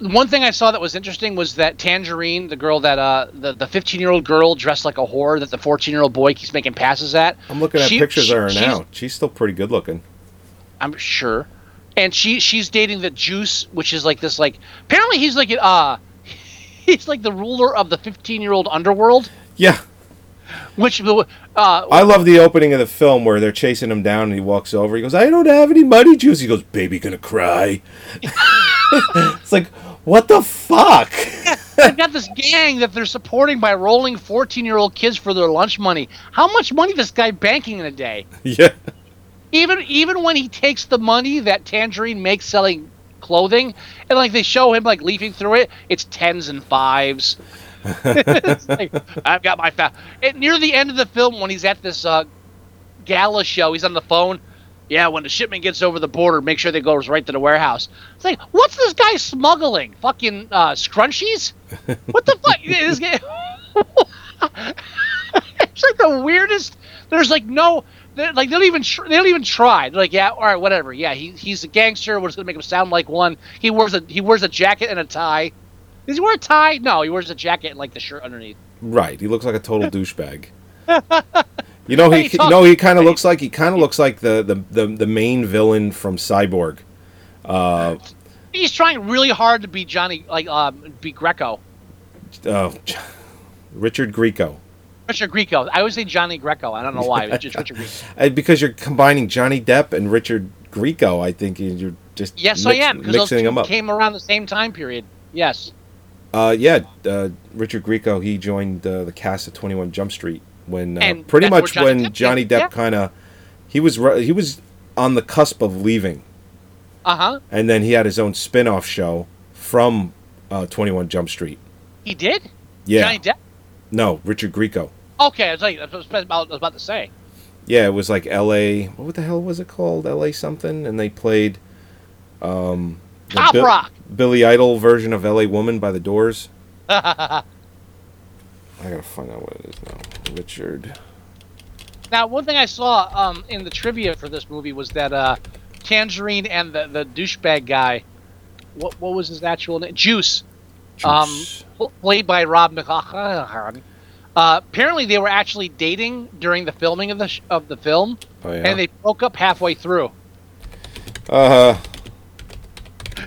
one thing I saw that was interesting was that Tangerine, the girl that uh the the 15 year old girl dressed like a whore that the 14 year old boy keeps making passes at. I'm looking at she- pictures she- of her she's- now. She's still pretty good looking. I'm sure, and she she's dating the Juice, which is like this like apparently he's like uh he's like the ruler of the 15 year old underworld, Yeah. which uh I love the opening of the film where they're chasing him down and he walks over. He goes, I don't have any money juice. He goes, Baby, gonna cry. it's like, what the fuck? they've got this gang that they're supporting by rolling 14 year old kids for their lunch money. How much money this guy banking in a day? yeah. even even when he takes the money that Tangerine makes selling clothing, and like they show him like leafing through it, it's tens and fives. It's like, I've got my fa- and near the end of the film when he's at this uh, gala show, he's on the phone. Yeah, when the shipment gets over the border, make sure they goes right to the warehouse. It's like, what's this guy smuggling? Fucking uh, scrunchies? What the fuck? This guy- it's like the weirdest. There's like no, like they don't even tr- they don't even try. They're like, yeah, all right, whatever. Yeah, he, he's a gangster. We're just gonna make him sound like one. He wears a he wears a jacket and a tie. Does he wear a tie? No, he wears a jacket and like the shirt underneath. Right. He looks like a total douchebag. You know, he, you know, he kind of looks like he kind of looks like the, the, the, the main villain from Cyborg. Uh, He's trying really hard to be Johnny, like um, be Greco, uh, Richard Greco. Richard Grieco. I always say Johnny Greco. I don't know why. It's just Richard Grieco. Uh, because you're combining Johnny Depp and Richard Greco. I think you're just Yes, mix- I am because those two them up. came around the same time period. Yes. Uh, yeah, uh, Richard Greco. He joined uh, the cast of Twenty One Jump Street when uh, pretty much Johnny when Depp Johnny Depp yeah. kind of he was ru- he was on the cusp of leaving, Uh huh. and then he had his own spin-off show from uh, Twenty One Jump Street. He did. Yeah, Johnny Depp. no, Richard Grieco. Okay, I was like, I was about, I was about to say. Yeah, it was like L.A. What the hell was it called? L.A. something, and they played um, Pop Rock. Billy Idol version of L.A. Woman by the Doors. I gotta find out what it is now. Richard. Now, one thing I saw um, in the trivia for this movie was that uh, Tangerine and the, the douchebag guy, what what was his actual name? Juice. Um, played by Rob McCaughan. Uh, apparently, they were actually dating during the filming of the sh- of the film, Oh yeah. and they broke up halfway through. uh huh.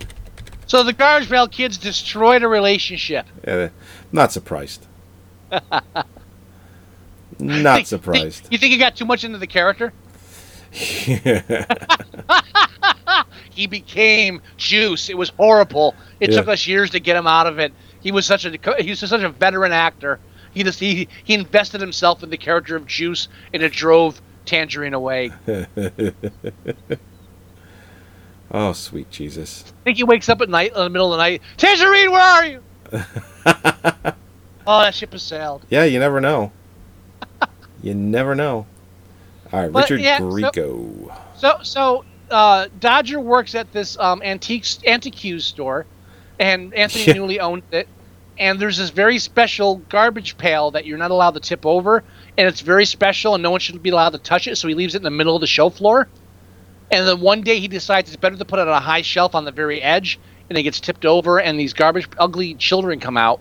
So the Garbage Pail Kids destroyed a relationship. yeah, not surprised. Not Think- surprised. think- you think he got too much into the character? he became Juice. It was horrible. It Yeah. took us years to get him out of it. He was such a he was such a veteran actor. He just he, he invested himself in the character of Juice, and it drove Tangerine away. oh, sweet Jesus. I think he wakes up at night in the middle of the night. Tangerine, where are you? Oh, that ship has sailed. Yeah, you never know. you never know. All right, Richard yeah, so- Grieco. So so uh, Dodger works at this um, antiques antiques store, and Anthony Yeah. Newley owns it. And there's this very special garbage pail that you're not allowed to tip over, and it's very special, and no one should be allowed to touch it. So he leaves it in the middle of the show floor. And then one day he decides it's better to put it on a high shelf on the very edge, and it gets tipped over, and these garbage ugly children come out,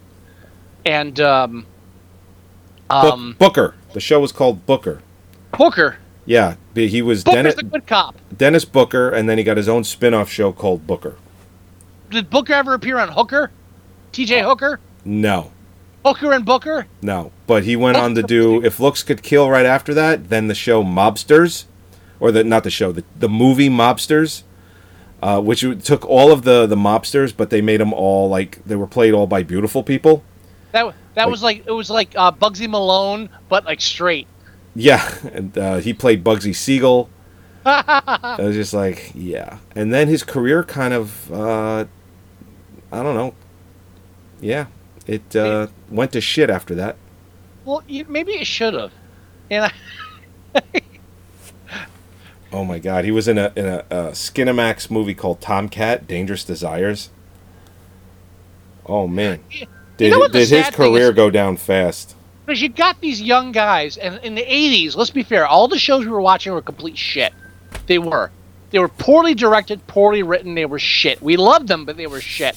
and um, um, Booker. The show was called Booker. Booker. Yeah, he was Booker's Dennis, the good cop. Dennis Booker, and then he got his own spin-off show called Booker. Did Booker ever appear on Hooker? T.J. Hooker. No, Hooker and Booker. no. But he went on to do If Looks Could Kill right after that, then the show Mobsters, or the not the show, the, the movie Mobsters, uh, which took all of the the mobsters, but they made them all like they were played all by beautiful people. That that Like- was like it was like uh, Bugsy Malone, but like straight. Yeah, and uh, he played Bugsy Siegel. I was just like, yeah. And then his career kind of, uh, I don't know. Yeah, it uh, went to shit after that. well, you, maybe it should have. And I, Oh my God, he was in a in a, a Skinamax movie called Tomcat: Dangerous Desires. Oh man, did know did his career go down fast? because you got these young guys, and in the '80s, let's be fair, all the shows we were watching were complete shit. They were. They were poorly directed, poorly written. They were shit. We loved them, but they were shit.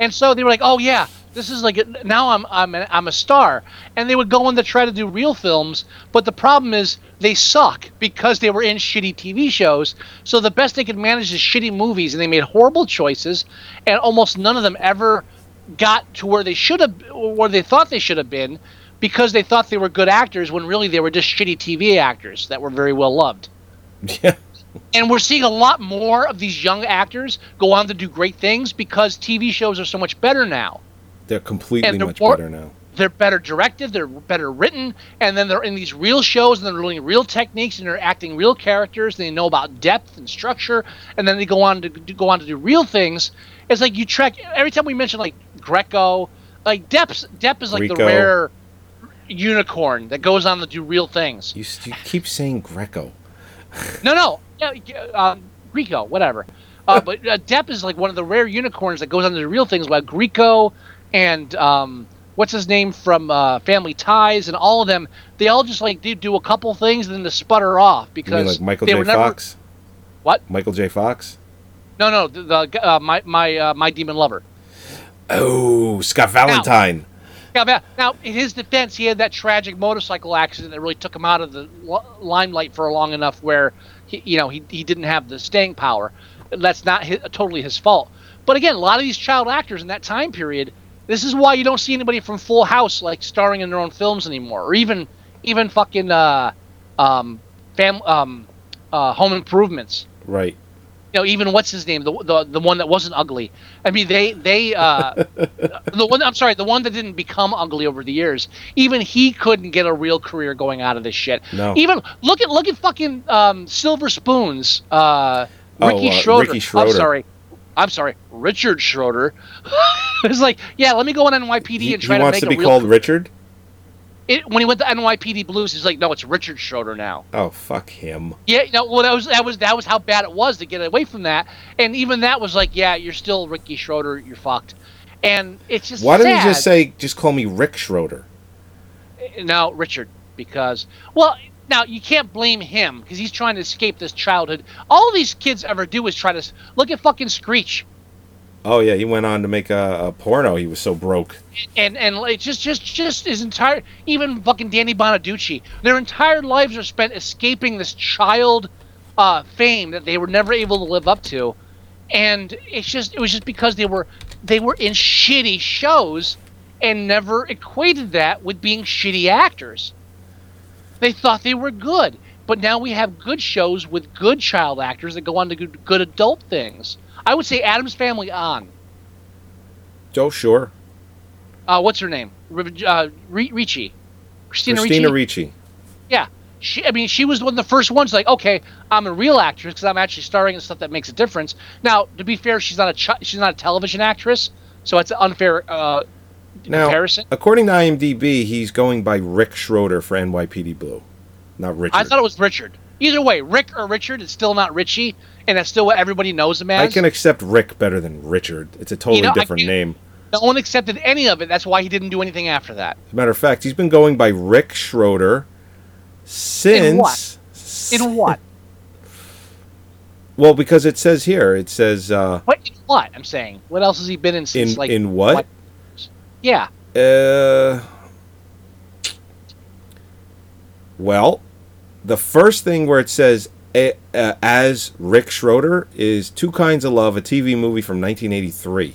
And so they were like, "Oh yeah, this is like a, now I'm I'm a, I'm a star." And they would go on to try to do real films, but the problem is they suck because they were in shitty TV shows. So the best they could manage is shitty movies, and they made horrible choices, and almost none of them ever got to where they should have, where they thought they should have been, because they thought they were good actors when really they were just shitty TV actors that were very well loved. Yeah. And we're seeing a lot more of these young actors go on to do great things because TV shows are so much better now. They're completely they're much more- better now. They're better directed, they're better written, and then they're in these real shows and they're learning real techniques and they're acting real characters. They know about depth and structure, and then they go on to, to go on to do real things. It's like you track every time we mention like Greco, like Depp's Depp is like the rare unicorn that goes on to do real things. You, you keep saying Greco. No, no, yeah, um, Greco, whatever. Uh, but uh, Depp is like one of the rare unicorns that goes on to do real things. Like Greco and um, what's his name from uh, Family Ties and all of them. They all just like they do a couple things and then they sputter off You because mean like Michael they J. were never. Fox? What? Michael J. Fox? No, no, the, the uh, my my uh, my demon lover. Oh, Scott Valentine. Now, now- now, in his defense, he had that tragic motorcycle accident that really took him out of the limelight for long enough where, he, you know, he, he didn't have the staying power. That's not his, totally his fault. But again, a lot of these child actors in that time period, this is why you don't see anybody from Full House like starring in their own films anymore, or even even fucking uh, um, fam, um, uh, Home Improvements Right. you know, even what's his name, the the, the one that wasn't ugly. I mean, they they uh, the one I'm sorry, the one that didn't become ugly over the years. Even he couldn't get a real career going out of this shit. No. Even look at look at fucking um, Silver Spoons, uh, Oh, Ricky uh, Schroder. Ricky Schroder. I'm sorry. I'm sorry, Richard Schroder. it's like, yeah, let me go on NYPD He, and try to make. He wants to be called Richard? it, when he went to NYPD Blues, he's like, no, it's Richard Schroder now. Oh fuck him. Yeah, no, well, that was that was that was how bad it was to get away from that, and even that was like, yeah, you're still Ricky Schroder, you're fucked, and it's just Why don't you just say just call me Rick Schroder? Eh, no Richard because well now you can't blame him because he's trying to escape this childhood. All these kids ever do is try to look at fucking Screech Oh yeah, he went on to make a, a porno. He was so broke. and and like just just just his entire even fucking Danny Bonaduce, their entire lives are spent escaping this child uh, fame that they were never able to live up to, and it's just it was just because they were they were in shitty shows and never equated that with being shitty actors. They thought they were good, but now we have good shows with good child actors that go on to good, good adult things. I would say Addams Family on. Joe Sure. uh, what's her name? Uh, Ricci. Christina, Christina Ricci. Ricci. Yeah. She, I mean, she was one of the first ones. Like, okay, I'm a real actress because I'm actually starring in stuff that makes a difference. Now, to be fair, she's not a chi- she's not a television actress, so it's an unfair uh, Now, comparison. according to IMDb, he's going by Rick Schroder for NYPD Blue, not Richard. I thought it was Richard. Either way, Rick or Richard, it's still not Richie, and that's still what everybody knows him as. I can accept Rick better than Richard. It's a totally You know, different name. No one accepted any of it. That's why he didn't do anything after that. As a matter of fact, he's been going by Rick Schroder since. In what? In what? Well, because it says here, it says uh, what? In what? I'm saying. What else has he been in since? in like in what? Yeah. Uh, well, the first thing where it says uh, as Rick Schroder is Two Kinds of Love, a TV movie from 1983.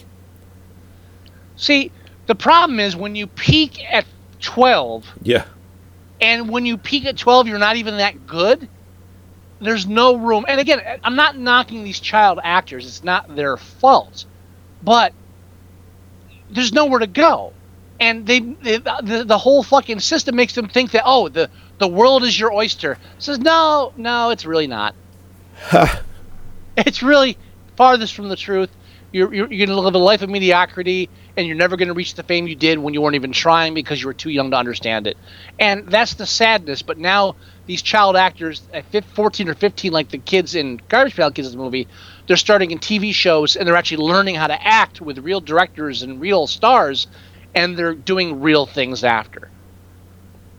See, the problem is when you peak at 12, Yeah. and when you peak at 12, you're not even that good. There's no room. And again, I'm not knocking these child actors. It's not their fault. But there's nowhere to go. And they, they the, the whole fucking system makes them think that oh, the the world is your oyster. says no, no, it's really not. it's really farthest from the truth. You're, you're, you're going to live a life of mediocrity, and you're never going to reach the fame you did when you weren't even trying because you were too young to understand it. And that's the sadness. But now these child actors at 14 or 15, like the kids in Garbage Pail Kids movie, they're starting in TV shows and they're actually learning how to act with real directors and real stars, and they're doing real things after.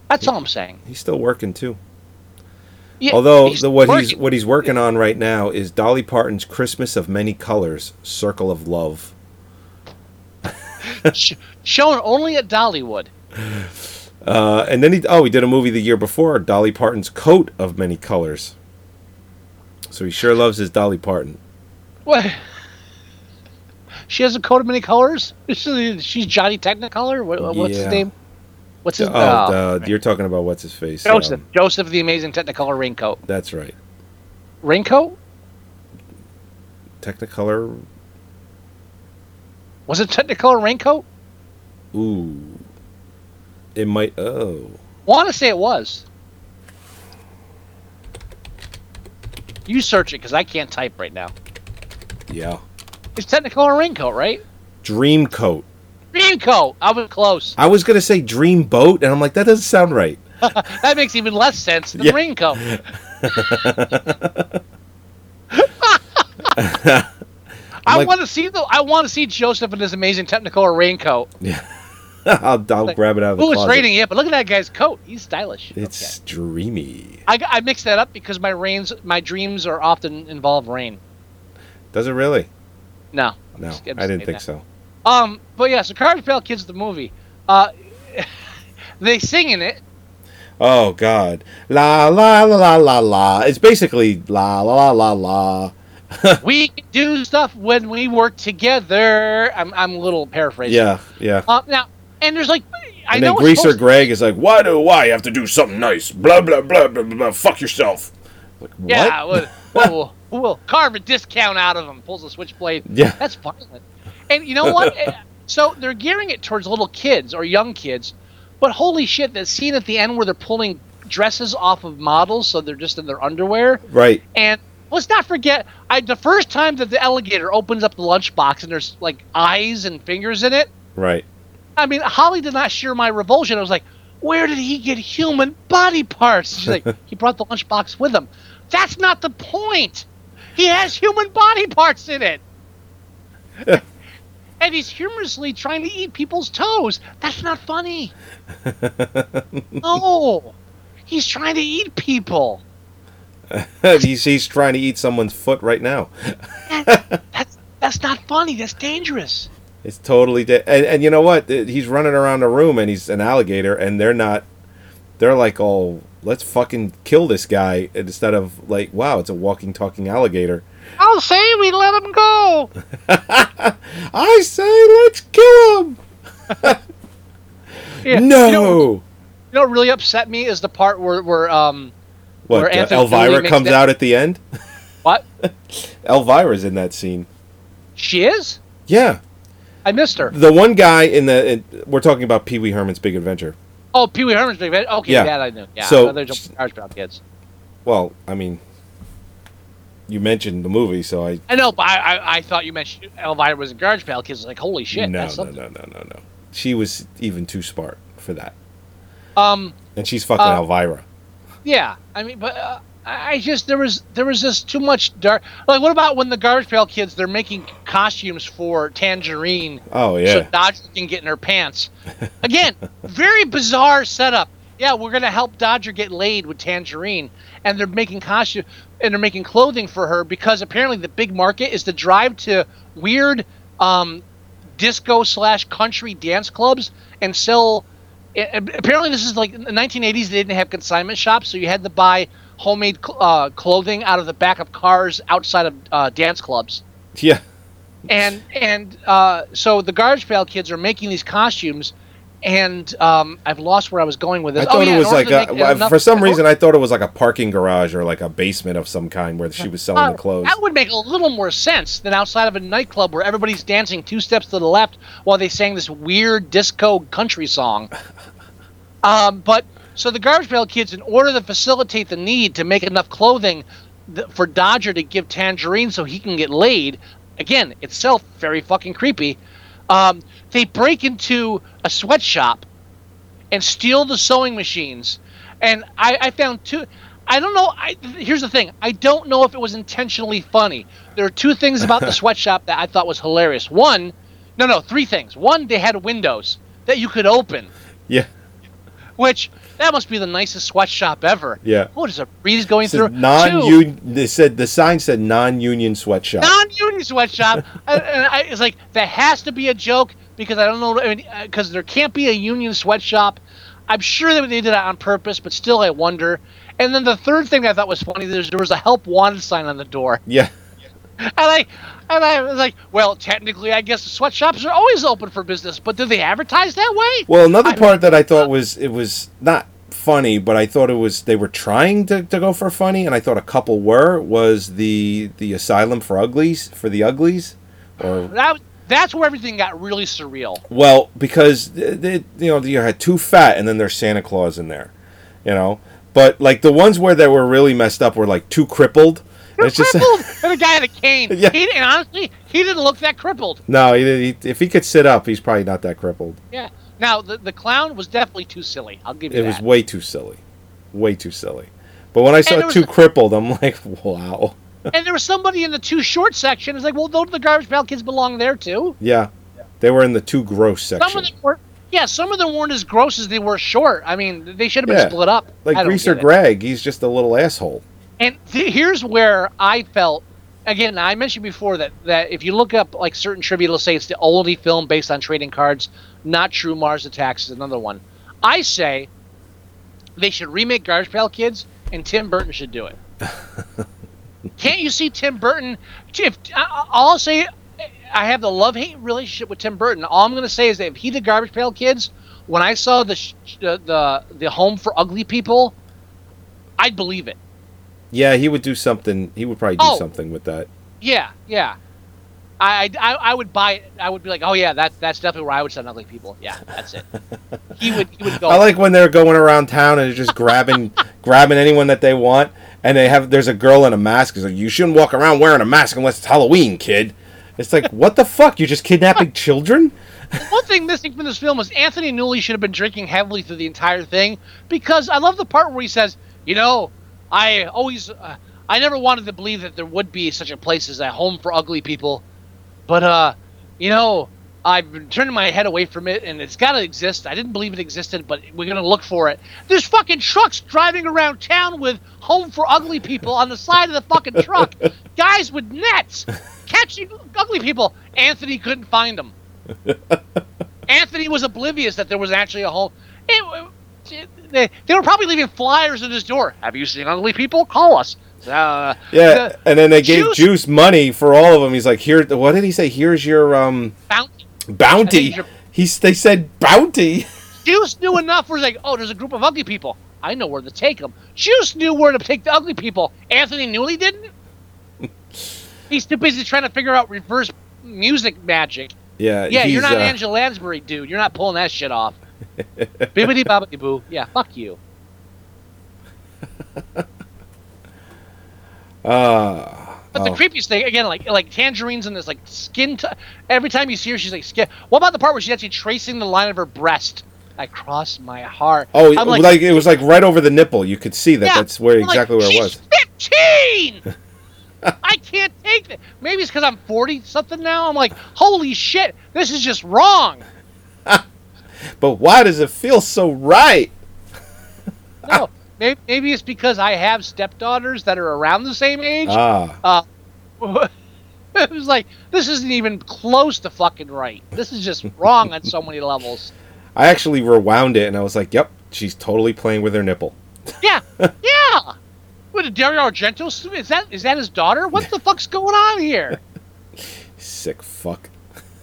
That's all I'm saying. He's still working too. Yeah, Although he's the, what he's working. what he's working on right now is Dolly Parton's "Christmas of Many Colors: Circle of Love." Sh- shown only at Dollywood. Uh, and then he oh he did a movie the year before, Dolly Parton's "Coat of Many Colors." So he sure loves his Dolly Parton. What? She has a coat of many colors. She's Johnny Technicolor. What, what's Yeah. his name? What's his? Oh, oh, the- you're talking about what's his face? Joseph. Um, Joseph the Amazing Technicolor Raincoat. that's right. Raincoat? Technicolor. Was it Technicolor Raincoat? Ooh. It might. Oh. Want to say it was. You search it because I can't type right now. Yeah. It's Technicolor Raincoat, right? Dream Coat. I was close. I was gonna say Dream Boat, and I'm like, that doesn't sound right. that makes even less sense than Yeah. Raincoat. I like- want to see the. I want to see Joseph in his amazing Technicolor raincoat. I'll, I'll grab it out of the closet. rating it? But look at that guy's coat. He's stylish. It's dreamy. I, I mixed that up because my rains, my dreams are often involve rain. Does it really? No, No, I didn't think that. so. Um, but yeah, so Garbage Pail Kids the movie. Uh, they sing in it. Oh God, la la la la la la. It's basically la la la la la. we can do stuff when we work together. I'm I'm a little paraphrasing. Yeah, yeah. Uh, now, and there's like, I and know then Greaser Greg is like, "Why do I have to do something nice? Blah blah blah blah blah. blah. Fuck yourself." Like, what? Yeah, we'll, we'll, we'll carve a discount out of him. Pulls a switchblade. Yeah. that's violent. And you know what? Eh, so they're gearing it towards little kids or young kids, but holy shit, that scene at the end where they're pulling dresses off of models, so they're just in their underwear. Right. And let's not forget, I the first time that the alligator opens up the lunchbox and there's like eyes and fingers in it. Right. I mean, Holly did not share my revulsion. I was like, where did he get human body parts? She's like, he brought the lunchbox with him. That's not the point. He has human body parts in it. and he's humorously trying to eat people's toes. That's not funny. no. He's trying to eat people. he's, he's trying to eat someone's foot right now. That's that's not funny. That's dangerous. It's totally de- and, and you know what? He's running around the room and he's an alligator and they're not they're like oh let's fucking kill this guy instead of like wow it's a walking talking alligator. I'll say we let him go. I say let's kill him. Yeah. No. You know, you know what really upset me is the part where where um What where uh, Elvira comes that- out at the end? What? Elvira's in that scene. She is? Yeah. I missed her. The one guy in the in, we're talking about Pee Wee Herman's Big Adventure. Oh, Pee Wee Herman's Big Adventure. Okay, Yeah. that I knew. Yeah, So- just Garbage Pail Kids. Well, I mean, you mentioned the movie, so I I know, but I, I, I thought you mentioned Elvira was in Garbage Pail Kids. Like, holy shit, no, that's no, something. no, no, no, no. She was even too smart for that, Um, and she's fucking Uh, Elvira. yeah, I mean, but uh, I just there was there was just too much dark. Like, what about when the Garbage Pail Kids they're making costumes for Tangerine? Oh So yeah, Dodger can get in her pants. Again, very bizarre setup. Yeah, we're gonna help Dodger get laid with Tangerine, and they're making costume and they're making clothing for her because apparently the big market is to drive to weird um, disco slash country dance clubs and sell. Apparently, this is like in the 1980s. They didn't have consignment shops, so you had to buy homemade cl- uh, clothing out of the back of cars outside of uh, dance clubs yeah. and and uh, so the garbage pail kids are making these costumes and um, i've lost where i was going with this. I thought oh, yeah, it was like a, well, enough- for some reason I thought it was like a parking garage or like a basement of some kind where she was selling Uh, the clothes. that would make a little more sense than outside of a nightclub where everybody's dancing two steps to the left while they sang this weird disco country song um, but so the garbage pail kids in order to facilitate the need to make enough clothing th- for dodger to give tangerine so he can get laid again itself very fucking creepy um, they break into a sweatshop and steal the sewing machines. And I, I found two. I don't know. I, here's the thing. I don't know if it was intentionally funny. There are two things about the sweatshop that I thought was hilarious. One, no, no, three things. One, they had windows that you could open, yeah, which that must be the nicest sweatshop ever. yeah. What is a breeze going through? non-union. They said the sign said non-union sweatshop. non-union sweatshop. and, and I, it's like that has to be a joke because I don't know. I mean, uh, because there can't be a union sweatshop. I'm sure that they did it on purpose, but still, I wonder. And then the third thing I thought was funny, there's, there was a help wanted sign on the door, yeah, and I, and I was like, well, technically, I guess the sweatshops are always open for business, but do they advertise that way? Well, another I- part that I thought was it was not funny, but I thought it was they were trying to, to go for funny, and I thought a couple were was the the asylum for uglies for the uglies, or That that's where everything got really surreal. well because they, you know you had too fat, and then there's Santa Claus in there, you know. But like the ones where they were really messed up were like too crippled. You're It's just crippled, and a guy had a cane. Yeah. He, and honestly, he didn't look that crippled. no, he, he, if he could sit up, he's probably not that crippled. Yeah. Now the the clown was definitely too silly. I'll give you It that. was way too silly, way too silly. But when I saw there it was too a- crippled, I'm like, wow. and there was somebody in the too short section. It's like, well, don't the garbage pail kids belong there too? Yeah, they were in the too gross section. Some of them were. Yeah, some of them weren't as gross as they were short. I mean, they should have been Yeah. split up. Like Greaser. Greg, he's just a little asshole. And th- here's where I felt. Again, I mentioned before that that if you look up like certain trivia, it'll say it's the only film based on trading cards. Not true. Mars Attacks is another one. I say they should remake Garbage Pail Kids, and Tim Burton should do it. Can't you see Tim Burton? If I'll say, I have the love hate relationship with Tim Burton. All I'm going to say is that if he did Garbage Pail Kids, when I saw the sh- the the, the Home for Ugly People, I'd believe it. Yeah, he would do something. He would probably do Oh. something with that. Yeah, yeah. I, I, I would buy it. I would be like, oh yeah, that that's definitely where I would send ugly people. Yeah, that's it. He would he would go. I like when they're going around town and they're just grabbing grabbing anyone that they want, and they have there's a girl in a mask. It's like you shouldn't walk around wearing a mask unless it's Halloween, kid. It's like, what the fuck? You're just kidnapping children? One thing missing from this film is Anthony Newley should have been drinking heavily through the entire thing because I love the part where he says, "You know, I always, uh, I never wanted to believe that there would be such a place as a home for ugly people, but uh, you know, I've been turning my head away from it, and it's got to exist. I didn't believe it existed, but we're gonna look for it. There's fucking trucks driving around town with home for ugly people on the side of the fucking truck, guys with nets catching ugly people. Anthony couldn't find them." Anthony was oblivious that there was actually a home. It, they, they were probably leaving flyers in his door. Have you seen ugly people? Call us. Uh, Yeah, the- and then they gave Juice- Juice money for all of them. He's like, "Here, what did he say? Here's your um Bounty. Bounty." your- He's they said bounty. Juice knew enough where he's like, oh, there's a group of ugly people. I know where to take them. Juice knew where to take the ugly people. Anthony Newley didn't. He's too busy trying to figure out reverse music magic. Yeah, Yeah, you're not uh, Angela Lansbury, dude. You're not pulling that shit off. Bibbidi bobbidi boo. Yeah, fuck you. Uh, But the oh. creepiest thing again, like like Tangerine's and this like skin. T- every time you see her, she's like skin. What about the part where she's actually tracing the line of her breast? I cross my heart. Oh, I'm like, it was like right over the nipple. You could see that. Yeah, That's where I'm like, exactly where it was. Fifteen. I can't take that. Maybe it's because I'm forty something now. I'm like, holy shit, this is just wrong. But why does it feel so right? No, maybe, maybe it's because I have stepdaughters that are around the same age. Ah, Uh, it was like this isn't even close to fucking right. This is just wrong on so many levels. I actually rewound it and I was like, "Yep, she's totally playing with her nipple." Yeah, yeah. What Dario Argento? Is that is that his daughter? What the fuck's going on here? Sick fuck.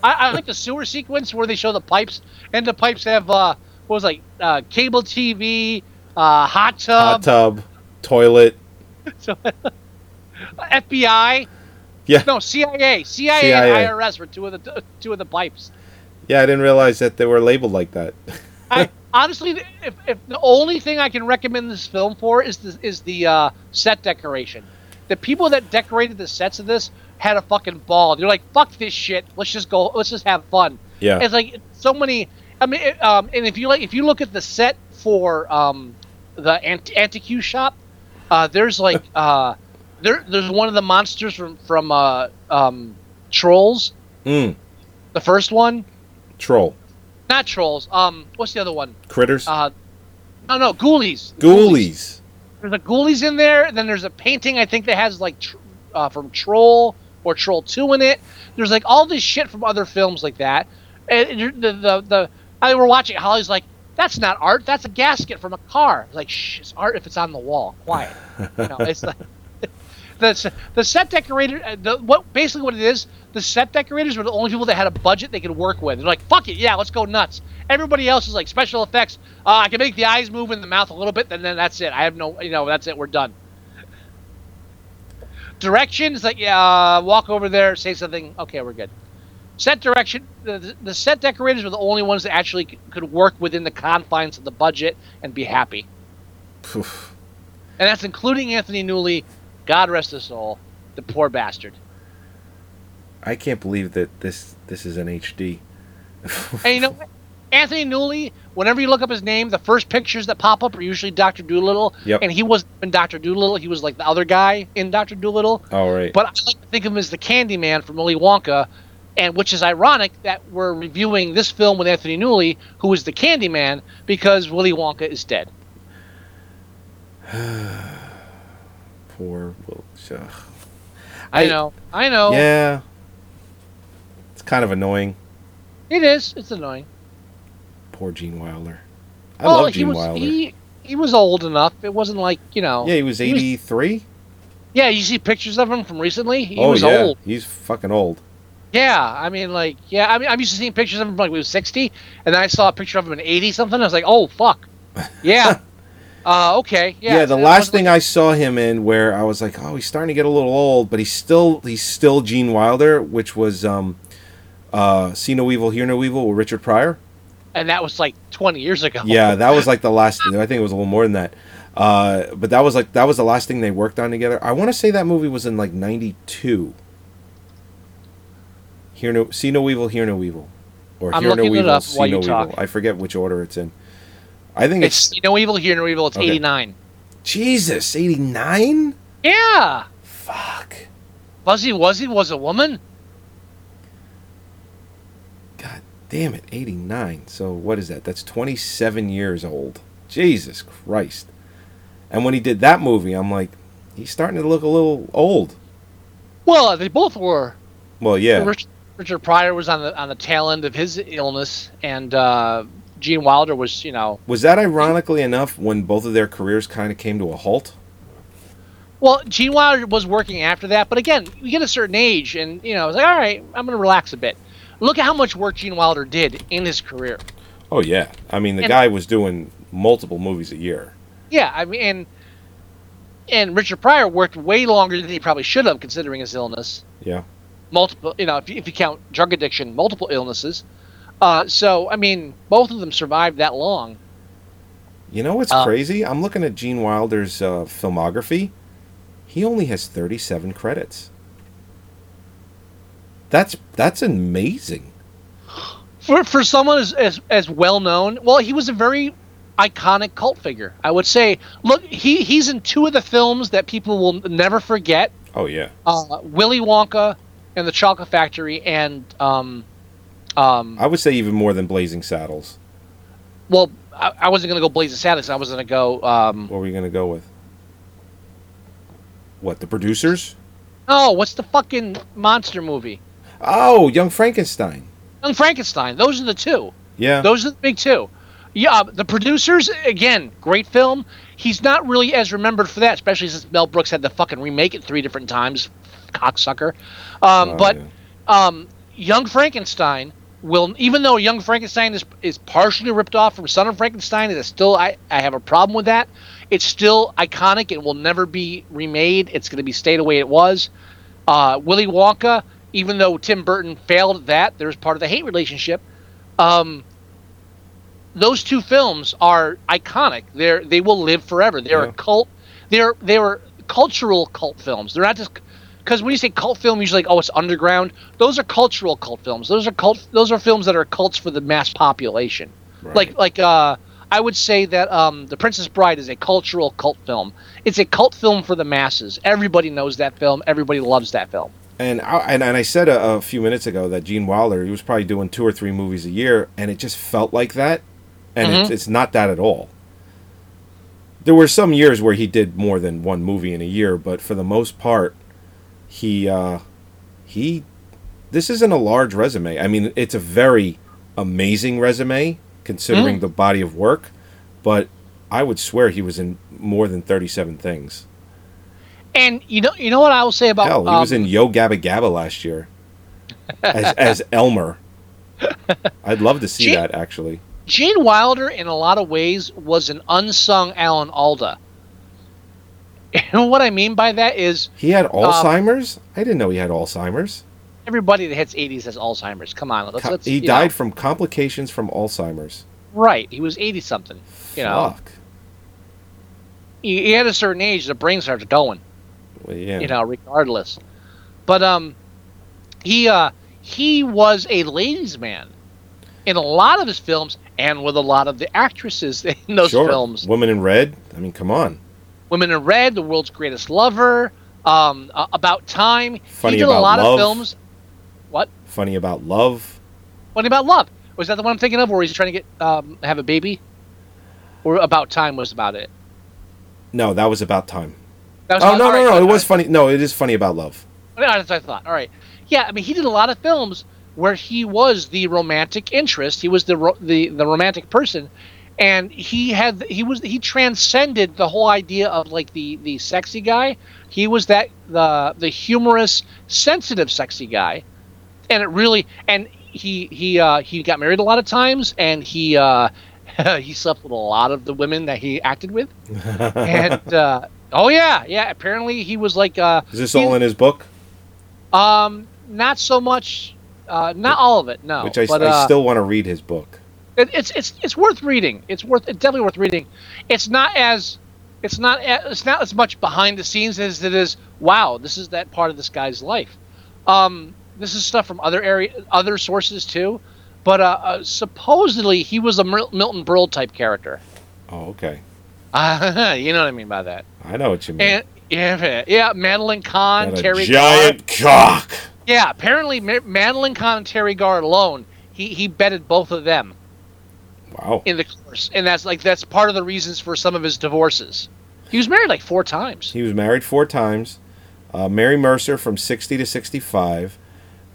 I, I like the sewer sequence where they show the pipes, and the pipes have uh, what was it, like uh, cable TV, uh, hot Hot tub, tub, toilet. so, FBI. Yeah. No, CIA, CIA, CIA. and IRS were two of the two of the pipes. Yeah, I didn't realize that they were labeled like that. I honestly, if, if the only thing I can recommend this film for is the is the uh, set decoration. The people that decorated the sets of this had a fucking ball. They're like, "Fuck this shit. Let's just go. Let's just have fun." Yeah. It's like so many. I mean, it, um, and if you like, if you look at the set for um, the Ant- Antiques shop, uh, there's like uh, there there's one of the monsters from from uh, um, Trolls, Mm, the first one. troll. Not Trolls. Um, what's the other one? Critters. Uh, no, no, Ghoulies. Ghoulies. There's a Ghoulies in there. and Then there's a painting I think that has like tr- uh, from Troll or Troll Two in it. There's like all this shit from other films like that. And the the the I were watching. Holly's like, "That's not art. That's a gasket from a car." Like, shh, it's art if it's on the wall. Quiet. You know, it's like the the set decorator. uh, The, what basically what it is? The set decorators were the only people that had a budget they could work with. They're like, "Fuck it, yeah, let's go nuts." Everybody else is like special effects. Uh, I can make the eyes move in the mouth a little bit, and then that's it. I have no, you know, that's it. We're done. Direction is like, yeah, uh, walk over there, say something. Okay, we're good. Set direction. The, the- set decorators were the only ones that actually c- could work within the confines of the budget and be happy. Oof. And that's including Anthony Newley. God rest his soul. The poor bastard. I can't believe that this this is an HD. And you know. Anthony Newley. Whenever you look up his name, the first pictures that pop up are usually Doctor Dolittle. Yep. And he wasn't in Doctor Dolittle. He was like the other guy in Doctor Dolittle. All right. But I like to think of him as the Candyman from Willy Wonka, and which is ironic that we're reviewing this film with Anthony Newley, who is the Candyman, because Willy Wonka is dead. Poor Will. I, I- know, I know. Yeah. It's kind of annoying. It is. It's annoying. Poor Gene Wilder. I well, love he Gene was Wilder. he he was old enough. It wasn't like you know. yeah, he was 83. yeah, you see pictures of him from recently. He oh was yeah, old. he's fucking old. Yeah, I mean, like, yeah, I mean, I'm used to seeing pictures of him like when he was 60, and then I saw a picture of him in 80 something. I was like, oh fuck, yeah, uh, okay, yeah. Yeah, the And last thing I saw him in where I was like, oh, he's starting to get a little old, but he's still he's still Gene Wilder, which was um, uh, See No Evil, Hear No Evil with Richard Pryor. And that was like 20 years ago. Yeah, that was like the last. I think it was a little more than that. Uh, but that was like that was the last thing they worked on together. I want to say that movie was in like '92. Hear no, see no evil, hear no evil, or I'm hear no evil, see no talk. evil. I forget which order it's in. I think it's, It's no evil, hear no evil. It's Okay. 89. Jesus, eighty nine. Yeah. Fuck. Fuzzy Wuzzy was a woman. God damn it, eighty nine. So what is that? That's twenty seven years old. Jesus Christ. And when he did that movie, I'm like, he's starting to look a little old. Well, they both were. Well, yeah. Rich, Richard Pryor was on the on the tail end of his illness, and uh, Gene Wilder was, you know, Was that ironically enough when both of their careers kind of came to a halt? well, Gene Wilder was working after that, but again, you get a certain age, and you know, it's like, all right, I'm going to relax a bit. Look at how much work Gene Wilder did in his career. Oh yeah. I mean, the And- guy was doing multiple movies a year. Yeah, I mean, and and Richard Pryor worked way longer than he probably should have, considering his illness. Yeah. Multiple, you know, if you, if you count drug addiction, multiple illnesses. Uh, so, I mean, both of them survived that long. You know what's Uh, crazy? I'm looking at Gene Wilder's uh, filmography. He only has 37 credits. That's that's amazing. For for someone as as, as well known, well, he was a very iconic cult figure. I would say. Look, he he's in two of the films that people will never forget: Oh yeah. uh, Willy Wonka and the Chocolate Factory, and um, um, I would say even more than Blazing Saddles. well, I, I wasn't gonna go Blazing Saddles. I was gonna go. Um, What were you going to go with? What, the producers? oh, what's the fucking monster movie? Oh, Young Frankenstein. Young Frankenstein. Those are the two. Yeah. Those are the big two. Yeah, uh, the producers again, great film. He's not really as remembered for that, especially since Mel Brooks had to fucking remake it three different times, cocksucker. Um, Oh, but yeah. um, Young Frankenstein will, even though Young Frankenstein is is partially ripped off from Son of Frankenstein, it is still I I have a problem with that. It's still iconic. It will never be remade. It's going to be stay the way it was. Uh, Willy Wonka, even though Tim Burton failed at that, there's part of the hate relationship. Um, those two films are iconic. They're they will live forever. They're Yeah. a cult. They're they were cultural cult films. They're not just because when you say cult film, usually like oh it's underground. Those are cultural cult films. Those are cult. Those are films that are cults for the mass population. Like like uh, I would say that um, the Princess Bride is a cultural cult film. It's a cult film for the masses. Everybody knows that film. Everybody loves that film. And I, and, and I said a, a few minutes ago that Gene Wilder, he was probably doing two or three movies a year, and it just felt like that. And it's, Mhm. it's not that at all. There were some years where he did more than one movie in a year, but for the most part, he uh, he this isn't a large resume. I mean, it's a very amazing resume considering Mm. the body of work, but I would swear he was in more than thirty-seven things. And you know you know what I will say about Hell, he was um, in Yo Gabba Gabba last year as as Elmer. I'd love to see Gee- that actually. Gene Wilder, in a lot of ways, was an unsung Alan Alda. And what I mean by that is He had Um, Alzheimer's. I didn't know he had Alzheimer's. everybody that hits 80s has Alzheimer's. Come on, let's. Let's he died know. from complications from Alzheimer's. right. He was 80 something. You know, he, he had a certain age, the brain starts going. Well, yeah. You know, regardless. But um, he uh he was a ladies' man in a lot of his films, and with a lot of the actresses in those sure. films. Woman in Red. I mean, come on. Women in Red, The World's Greatest Lover, um, uh, About Time. Funny he did About a lot Love. of films. What? Funny about love. What about Love? Was that the one I'm thinking of, where he's trying to get um, have a baby? Or About Time was about it. No, that was about time. Was Oh no, no, right, no! It was funny. No, it is funny about love. Yeah, that's what I thought. All right. Yeah, I mean, he did a lot of films where he was the romantic interest. He was the ro- the the romantic person, and he had he was he transcended the whole idea of like the the sexy guy. He was that the the humorous, sensitive, sexy guy, and it really and he he uh, he got married a lot of times, and he uh, he slept with a lot of the women that he acted with, and uh, oh yeah, yeah. Apparently, he was like uh, Is this he- all in his book? um, not so much. Uh, not all of it. No. Which I, but, I uh, still want to read his book. It, it's it's it's worth reading. It's worth it's definitely worth reading. It's not as it's not it's not as much behind the scenes as it is. Wow, this is that part of this guy's life. Um, this is stuff from other area, other sources too, but uh, uh, supposedly he was a Milton Berle type character. Oh, okay. Uh, you know what I mean by that. I know what you mean. And yeah, yeah, Madeline Kahn, Teri giant Garr. cock. Yeah, apparently Madeline Kahn and Teri Garr alone, he he betted both of them Wow. in the course, and that's like that's part of the reasons for some of his divorces. He was married like four times. He was married four times. Uh, Mary Mercer from 60 to 65.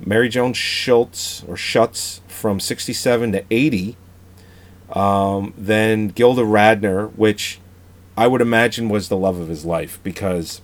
Mary Jones Schultz or Schutz from 67 to 80. Um, then Gilda Radner, which I would imagine was the love of his life because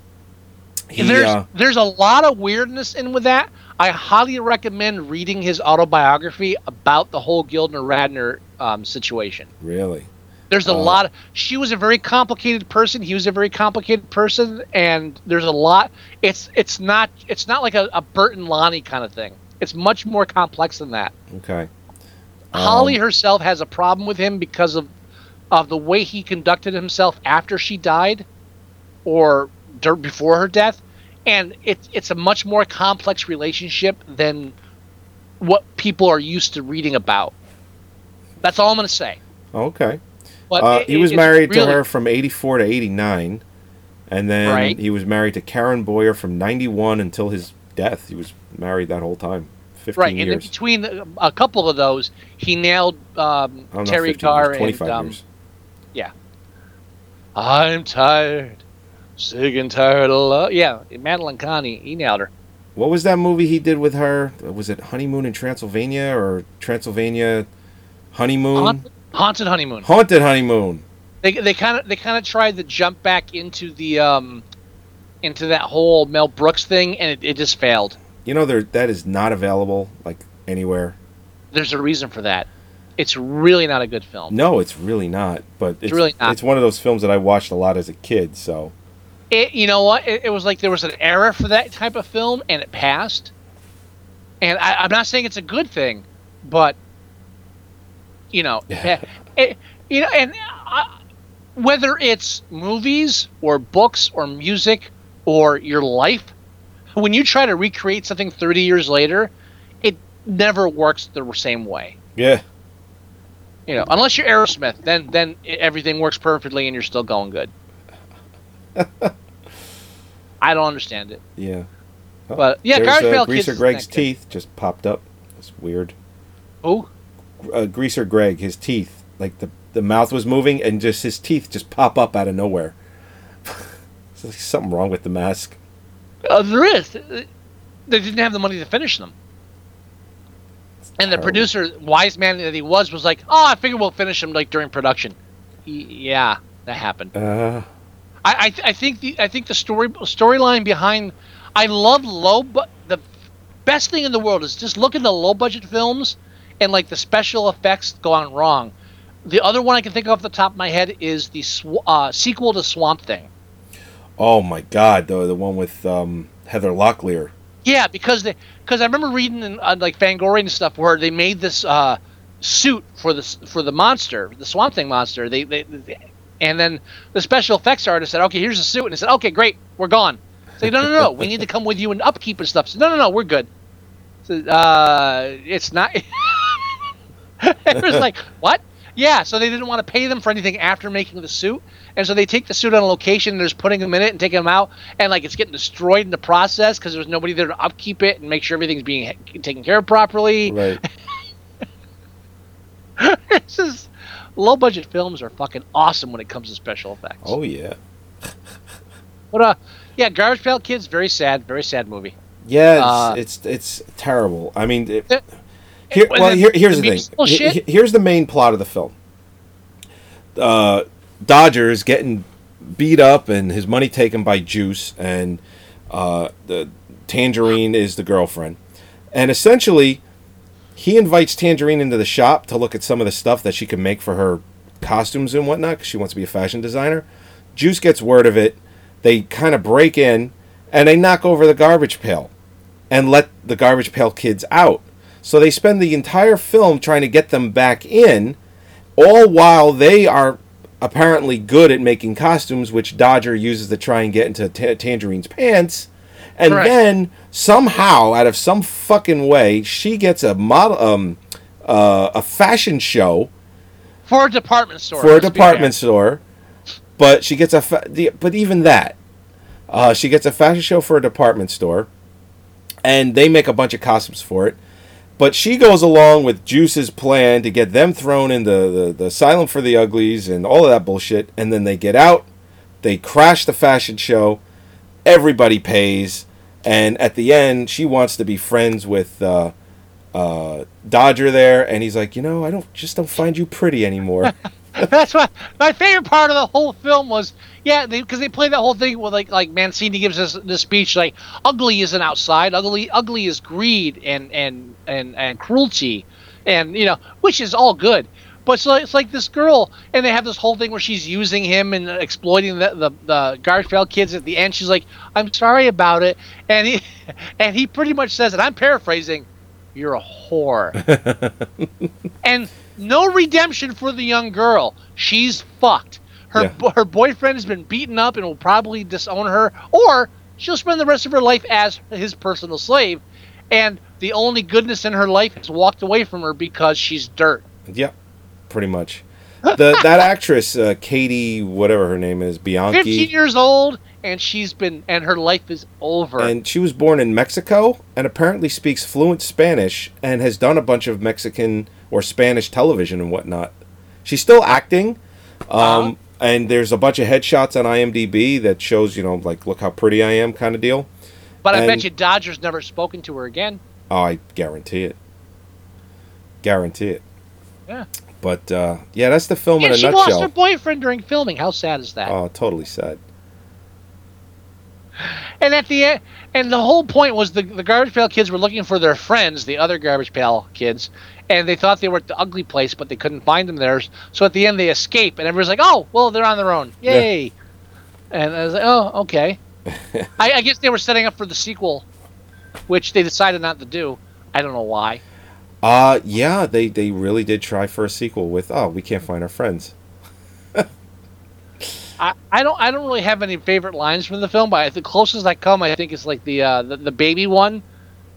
he. there's uh, there's a lot of weirdness in with that. I highly recommend reading his autobiography about the whole Gilda Radner um, situation. really? There's a Uh, lot. Of, she was a very complicated person. He was a very complicated person, and there's a lot. It's it's not it's not like a, a Burt and Loni kind of thing. It's much more complex than that. Okay. Holly Um, herself has a problem with him because of of the way he conducted himself after she died, or before her death, and it's it's a much more complex relationship than what people are used to reading about. That's all I'm going to say. Okay. But Uh, it- he was married really- to her from 84 to 89. And then Right. he was married to Karen Boyer from 91 until his death. He was married that whole time. 15 right, and in between a- couple of those, he nailed um, I don't know, Teri 15 Garr years, 25 and um, years. I'm tired, sick and tired of love. Yeah, Madeline he, he nailed her. What was that movie he did with her? Was it Honeymoon in Transylvania or Transylvania Honeymoon? Haunted, Haunted Honeymoon. Haunted Honeymoon. They they kind of they kind of tried to jump back into the um into that whole Mel Brooks thing, and it, it just failed. You know, there that is not available like anywhere. There's a reason for that. It's really not a good film. No, it's really not. But it's, really not. It's one of those films that I watched a lot as a kid. So It, you know what? It, it was like there was an era for that type of film, and it passed. And I, I'm not saying it's a good thing, but you know, it, eh, it- you know, and I, whether it's movies or books or music or your life, when you try to recreate something 30 years later, it never works the same way. yeah, You know, unless you're Aerosmith, then then everything works perfectly and you're still going good. I don't understand it. yeah. Oh, But, yeah, Garbage uh, Pail Greaser Greg's teeth just popped up. It's weird. Oh. Uh, Greaser Greg, his teeth, like the the mouth was moving and just his teeth just pop up out of nowhere. There's something wrong with the mask. Uh, there is. They didn't have the money to finish them. And the terrible. producer, wise man that he was, was like, "Oh, I figure we'll finish him like during production." Yeah, that happened. Uh, I I, th- I think the I think the story storyline behind. I love low, but the best thing in the world is just look at the low budget films and like the special effects gone wrong. The other one I can think of off the top of my head is the sw- uh, sequel to Swamp Thing. oh my God, the the one with um, Heather Locklear. Yeah, because they because I remember reading in uh, like Fangoria and stuff where they made this uh, suit for the for the monster, the Swamp Thing monster. They, they, they and then the special effects artist said, "Okay, here's the suit," and they said, "Okay, great, we're gone." Say, "No, no, no, we need to come with you and upkeep and stuff." "No, no, no, we're good." So, uh, it's not. it was like what? Yeah, so they didn't want to pay them for anything after making the suit, and so they take the suit on a location and they're just putting them in it and taking them out, and like it's getting destroyed in the process because there's nobody there to upkeep it and make sure everything's being taken care of properly. Right. this is low budget films are fucking awesome when it comes to special effects. Oh yeah. But uh, yeah, Garbage Pail Kids, very sad, very sad movie. Yeah, it's, Uh, it's it's terrible. I mean, it, here, well, here, here's the the thing. Here's the main plot of the film. Uh, Dodger's getting beat up and his money taken by Juice, and uh, the Tangerine is the girlfriend, and essentially, he invites Tangerine into the shop to look at some of the stuff that she can make for her costumes and whatnot, because she wants to be a fashion designer. Juice gets word of it. They kind of break in and they knock over the garbage pail and let the garbage pail kids out. So they spend the entire film trying to get them back in, all while they are apparently good at making costumes, which Dodger uses to try and get into Ta- Tangerine's pants. And Correct. then somehow, out of some fucking way, she gets a model, um, uh, a fashion show For a department store. for a department store. But she gets a, fa- the, but even that, uh, she gets a fashion show for a department store, and they make a bunch of costumes for it. But she goes along with Juice's plan to get them thrown in the, the, the asylum for the uglies and all of that bullshit. And then they get out, they crash the fashion show, everybody pays, and at the end, she wants to be friends with uh, uh, Dodger there, and he's like, you know, I don't just don't find you pretty anymore. That's what my favorite part of the whole film was. Yeah, because they, play that whole thing with like like Manzini gives us this speech like ugly isn't outside, ugly ugly is greed and and and and cruelty, and you know which is all good. But so it's like this girl, and they have this whole thing where she's using him and exploiting the the, the Garfield kids. At the end, she's like, "I'm sorry about it," and he and he pretty much says, and I'm paraphrasing, "You're a whore." and no redemption for the young girl. She's fucked. Her Yeah. her boyfriend has been beaten up and will probably disown her, or she'll spend the rest of her life as his personal slave. And the only goodness in her life has walked away from her because she's dirt. Yep, pretty much. The that actress, uh, Katie, whatever her name is, Fifteen Bianchi, years old, and she's been and her life is over. and she was born in Mexico and apparently speaks fluent Spanish and has done a bunch of Mexican or Spanish television and whatnot. She's still acting, um, Uh-huh. and there's a bunch of headshots on IMDb that shows, you know, like look how pretty I am, kind of deal. but I bet you Dodger's never spoken to her again. Oh, I guarantee it. Guarantee it. Yeah. But uh, yeah, that's the film in And a she lost her boyfriend during filming. How sad is that? Oh, totally sad. And at the end, and the whole point was the the garbage pail kids were looking for their friends, the other garbage pail kids, and they thought they were at the ugly place, but they couldn't find them there. So at the end, they escape, and everyone's like, "Oh, well, they're on their own, yay!" And I was like, "Oh, okay." I, I guess they were setting up for the sequel, which they decided not to do. I don't know why. Uh yeah, they they really did try for a sequel with oh, we can't find our friends. I, I don't I don't really have any favorite lines from the film, but the closest I come, I think, is like the uh, the, the baby one.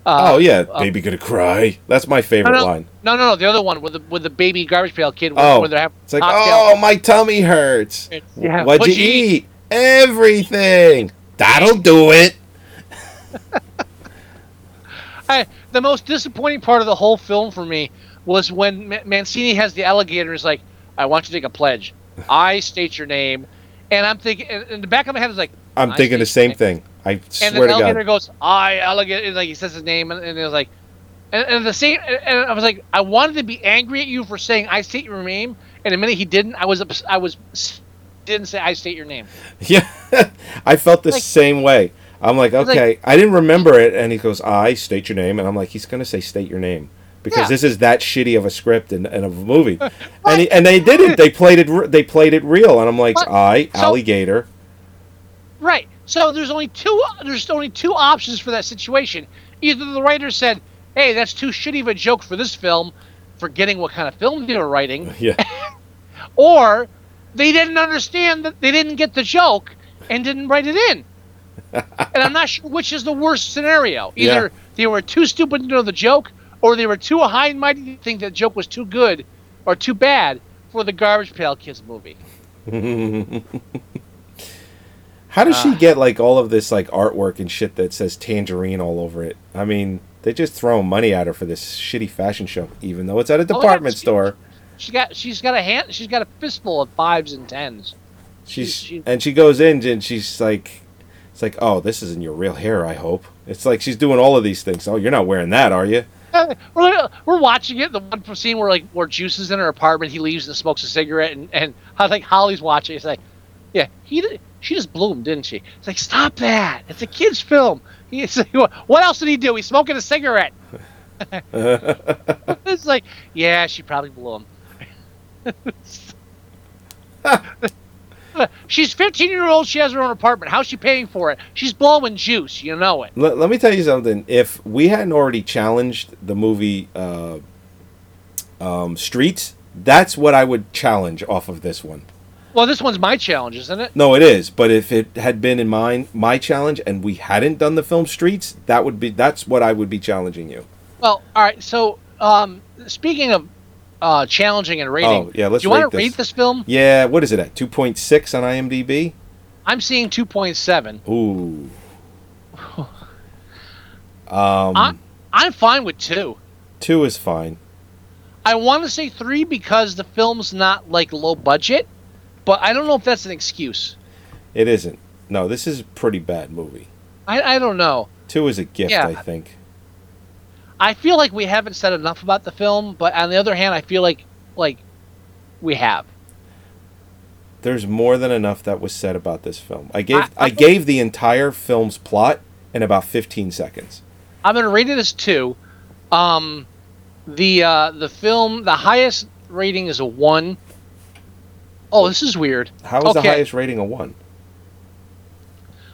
Uh, oh yeah, uh, baby gonna cry. That's my favorite no, no, line. No, no, no, the other one with the with the baby garbage pail kid. Where, Oh, where they're having it's like oh, my tummy hurts. Yeah, What'd, you eat? Everything. That'll do it. I, the most disappointing part of the whole film for me was when Ma- Manzini has the alligator. and Is like, I want you to take a pledge. I state your name, and I'm thinking, and in the back of my head is like, I'm thinking the same thing. I and swear the to alligator God. goes, I alligator, and like he says his name, and, and it was like, and, and the same, and, and I was like, I wanted to be angry at you for saying I state your name, and the minute he didn't, I was, I was, didn't say I state your name. Yeah, I felt the Like- same way. I'm like, was like- okay, I didn't remember it, and he goes, I state your name, and I'm like, he's gonna say state your name because Yeah. this is that shitty of a script and, and of a movie, and he, and they didn't. They played it. They played it real, and I'm like, But- I so- alligator. Right. So there's only two. There's only two options for that situation. Either the writer said, "Hey, that's too shitty of a joke for this film," forgetting what kind of film they were writing, Yeah, or they didn't understand that they didn't get the joke and didn't write it in. and I'm not sure which is the worst scenario. Either they were too stupid to know the joke, or they were too high and mighty to think that joke was too good or too bad for the Garbage Pail Kids movie. how does Ah. she get like all of this like artwork and shit that says tangerine all over it? I mean, they just throw money at her for this shitty fashion show, even though it's at a Oh, yeah, department she- store. She got she's got a hand she's got a fistful of fives and tens. She's she- and she goes in and she's like, it's like, oh, this isn't your real hair. I hope. It's like she's doing all of these things. Oh, you're not wearing that, are you? We're, we're watching it. The one scene where like where Juice is in her apartment, he leaves and smokes a cigarette, and and I think Holly's watching. It's like, yeah, he did- she just bloomed, didn't she? It's like, stop that! It's a kids' film. He's like, what what else did he do? He's smoking a cigarette. it's like, yeah, she probably blew him. She's 15 year old. She has her own apartment. How's she paying for it? She's blowing juice. You know it. Let, let me tell you something. If we hadn't already challenged the movie uh, um, Streets, that's what I would challenge off of this one. Well, this one's my challenge, isn't it? No, it is. But if it had been in mine, my challenge, and we hadn't done the film Streets, that would be that's what I would be challenging you. Well, all right. So, um, speaking of uh, challenging and rating, Oh, yeah, let's do you want to this. rate this film? Yeah, what is it at? Two point six on IMDb. I'm seeing 2.7. Ooh. Um, I'm I'm fine with two. two is fine. I want to say three because the film's not like low budget, but I don't know if that's an excuse. It isn't. No, this is a pretty bad movie. I, I don't know. Two is a gift, Yeah. I think. I feel like we haven't said enough about the film, but on the other hand, I feel like like we have. There's more than enough that was said about this film. I gave I- I, I- gave the entire film's plot in about 15 seconds. I'm gonna rate it as two. Um, the uh, the film, the highest rating is a one. Oh, this is weird. How is the highest rating a one?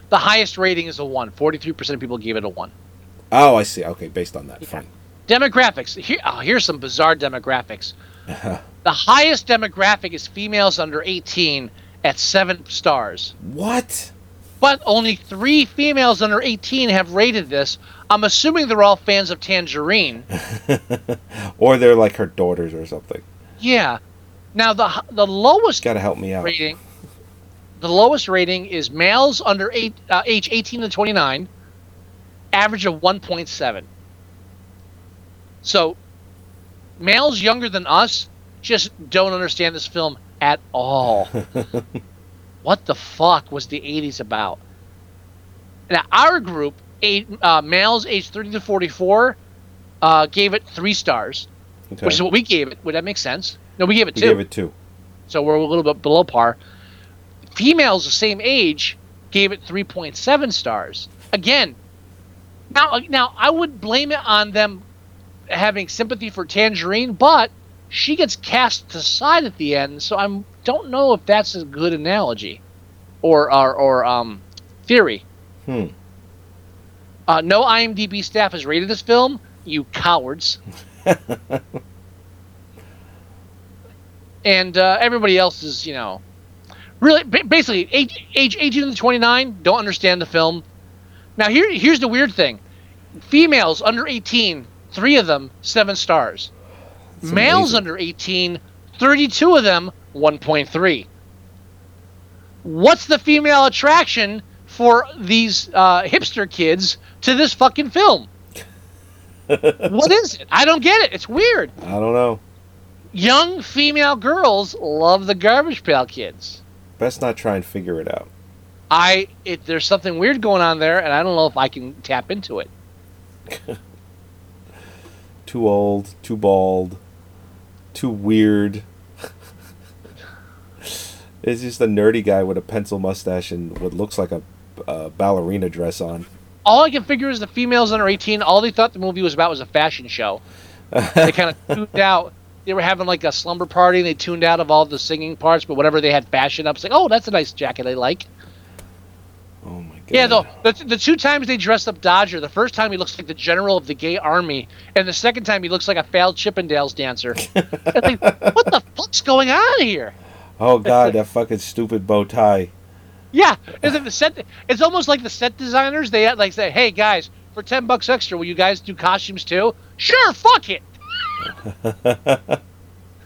The highest rating is a one. Forty-three percent of people gave it a one. Oh, I see. Okay, based on that, fine. Demographics. Here, oh, here's some bizarre demographics. the highest demographic is females under 18 at seven stars. What? But only three females under 18 have rated this. I'm assuming they're all fans of Tangerine. Or they're like her daughters or something. Yeah. Now the the lowest Got to help me out. rating, the lowest rating is males under eight, uh, age 18 to 29, average of 1.7. So, males younger than us just don't understand this film at all. what the fuck was the 80s about? Now, our group, eight, uh, males aged 30 to 44, uh, gave it three stars, Okay. which is what we gave it. Would that make sense? No, we gave it we two gave it two. so we're a little bit below par. Females the same age gave it 3.7 stars. Again, now now I would blame it on them having sympathy for Tangerine, but she gets cast aside at the end, so I don't know if that's a good analogy or or, or um, theory. Hmm. Uh, no IMDb staff has rated this film. You cowards. and uh, everybody else is, you know, really basically age, age 18 to 29 don't understand the film. Now here here's the weird thing: females under 18, three of them seven stars. Males amazing. under 18, 32 of them 1.3. What's the female attraction for these uh, hipster kids to this fucking film? what is it? I don't get it. It's weird. I don't know. Young female girls love the Garbage Pail Kids. Best not try and figure it out. I it there's something weird going on there, and I don't know if I can tap into it. Too old, too bald, too weird. it's just a nerdy guy with a pencil mustache and what looks like a, a ballerina dress on. All I can figure is the females under 18. All they thought the movie was about was a fashion show. they kind of tuned out. They were having like a slumber party, and they tuned out of all the singing parts. But whatever they had fashion up, it's like, oh, that's a nice jacket I like. Yeah, though the, the two times they dressed up Dodger, the first time he looks like the general of the gay army, and the second time he looks like a failed Chippendales dancer. Like, what the fuck's going on here? Oh god, that fucking stupid bow tie. Yeah, is it the set? It's almost like the set designers. They like say, "Hey guys, for ten bucks extra, will you guys do costumes too?" Sure, fuck it.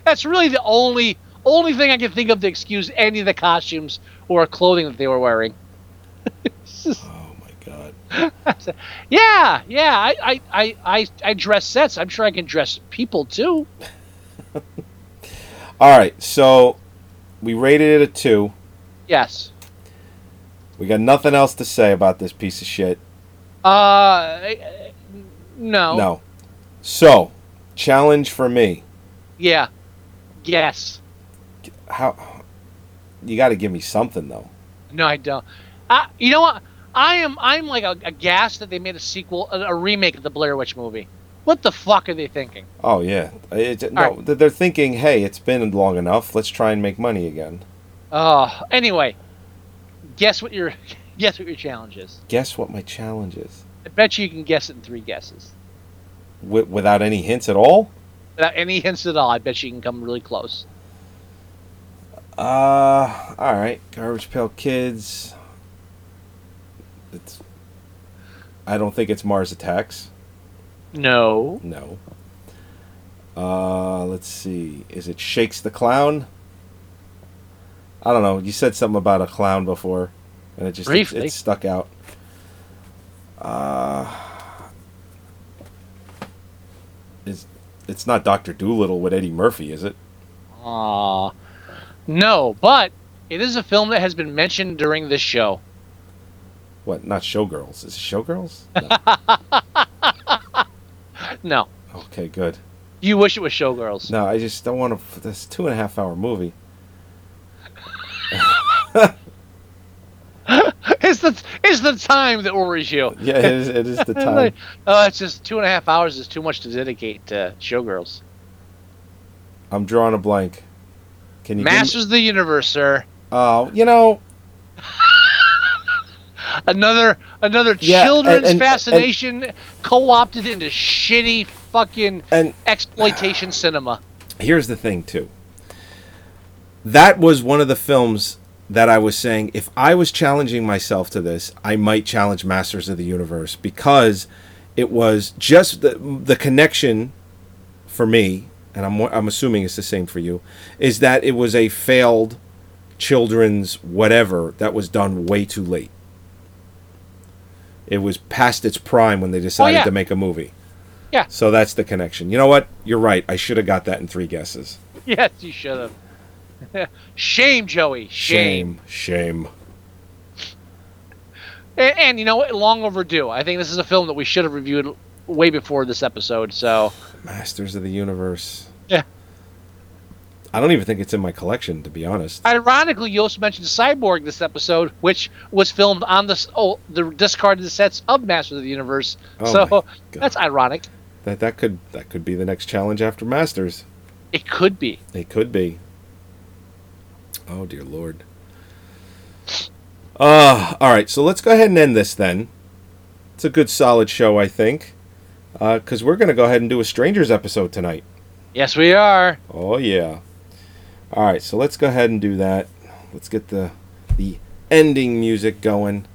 That's really the only only thing I can think of to excuse any of the costumes or clothing that they were wearing. Oh my god. Yeah, yeah, I, I, I, I, I dress sets. I'm sure I can dress people too. All right, so we rated it a two. Yes. We got nothing else to say about this piece of shit. Uh, no. No. So, challenge for me. Yeah. Yes. How? You got to give me something though. No, I don't. Uh, you know what? I am. I'm like a, aghast that they made a sequel, a, a remake of the Blair Witch movie. What the fuck are they thinking? Oh yeah. It, no, right. they're thinking, hey, it's been long enough. Let's try and make money again. Oh, anyway, guess what your guess what your challenge is. Guess what my challenge is? I bet you you can guess it in three guesses Wi without any hints at all. without any hints at all. I bet you can come really close. Uh, all right. Garbage Pail Kids. It's. I don't think it's Mars Attacks. No. No. Uh, let's see. Is it Shakes the Clown? I don't know. You said something about a clown before, and it just it, it stuck out. Uh, is it's not Doctor Dolittle with Eddie Murphy, is it? Aw. No, but it is a film that has been mentioned during this show. What? Not Showgirls? Is it Showgirls? No. No. okay, good. You wish it was Showgirls. No, I just don't want to. This two and a half hour movie. it's the it's the time that worries you. Yeah, it is. It is the time. Oh, it's just two and a half hours is too much to dedicate to Showgirls. I'm drawing a blank. Can you? me- Masters of the Universe, sir. Oh, you know, Another another Yeah, children's and- and- fascination co-opted into shitty fucking and exploitation cinema. here's the thing too. That was one of the films that I was saying if I was challenging myself to this, I might challenge Masters of the Universe because it was just the the connection for me, and I'm I'm assuming it's the same for you, is that it was a failed children's whatever that was done way too late. It was past its prime when they oh, decided yeah. to make a movie. Yeah. So that's the connection. You know what? You're right. I should have got that in three guesses. Yes, you should have. Shame, Joey. Shame. Shame. Shame. And, and you know what? Long overdue. I think this is a film that we should have reviewed way before this episode. So Masters of the Universe. Yeah. I don't even think it's in my collection, to be honest. Ironically, you also mentioned Cyborg this episode, which was filmed on the oh the discarded sets of Masters of the Universe. Oh so that's ironic. That that could that could be the next challenge after Masters. It could be. It could be. Oh dear lord. Uh, all right, so let's go ahead and end this then. It's a good solid show, I think. Uh, cuz we're going to go ahead and do a Strangers episode tonight. Yes, we are. Oh yeah. All right, so let's go ahead and do that. Let's get the the ending music going.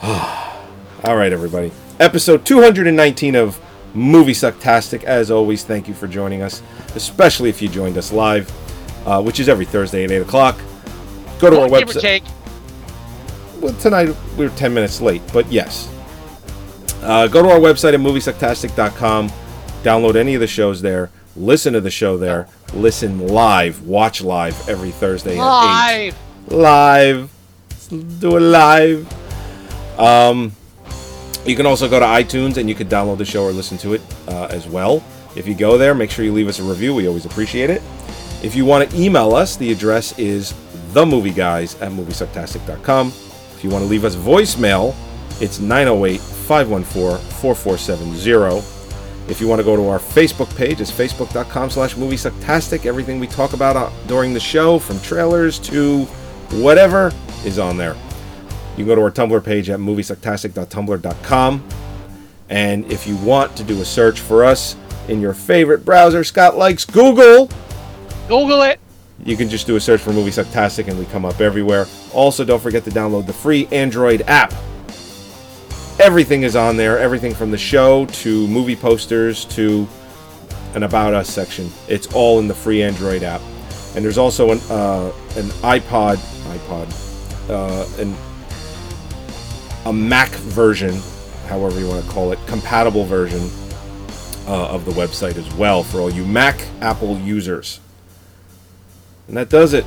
All right, everybody. Episode 219 of Movie Sucktastic. As always, thank you for joining us, especially if you joined us live, uh, which is every Thursday at 8 o'clock. Go to our website. Well, tonight we were 10 minutes late, but yes. Uh, go to our website at moviesucktastic.com. Download any of the shows there. Listen to the show there. Listen live. Watch live every Thursday at 8 Live. live. Let's do it live. Um, you can also go to iTunes and you can download the show or listen to it uh, as well. If you go there, make sure you leave us a review. We always appreciate it. If you want to email us, the address is themovieguys at moviesucktastic.com. If you want to leave us voicemail, it's 908 514 4470. If you want to go to our Facebook page, it's facebook.com slash moviesucktastic. Everything we talk about uh, during the show, from trailers to whatever, is on there. You can go to our Tumblr page at moviesucktastic.tumblr.com. And if you want to do a search for us in your favorite browser, Scott likes Google. Google it. You can just do a search for Movie Sucktastic and we come up everywhere. Also, don't forget to download the free Android app. Everything is on there, everything from the show to movie posters to an About Us section. It's all in the free Android app. And there's also an uh, an iPod, iPod, uh, a Mac version, however you want to call it, compatible version uh, of the website as well for all you Mac Apple users. And that does it.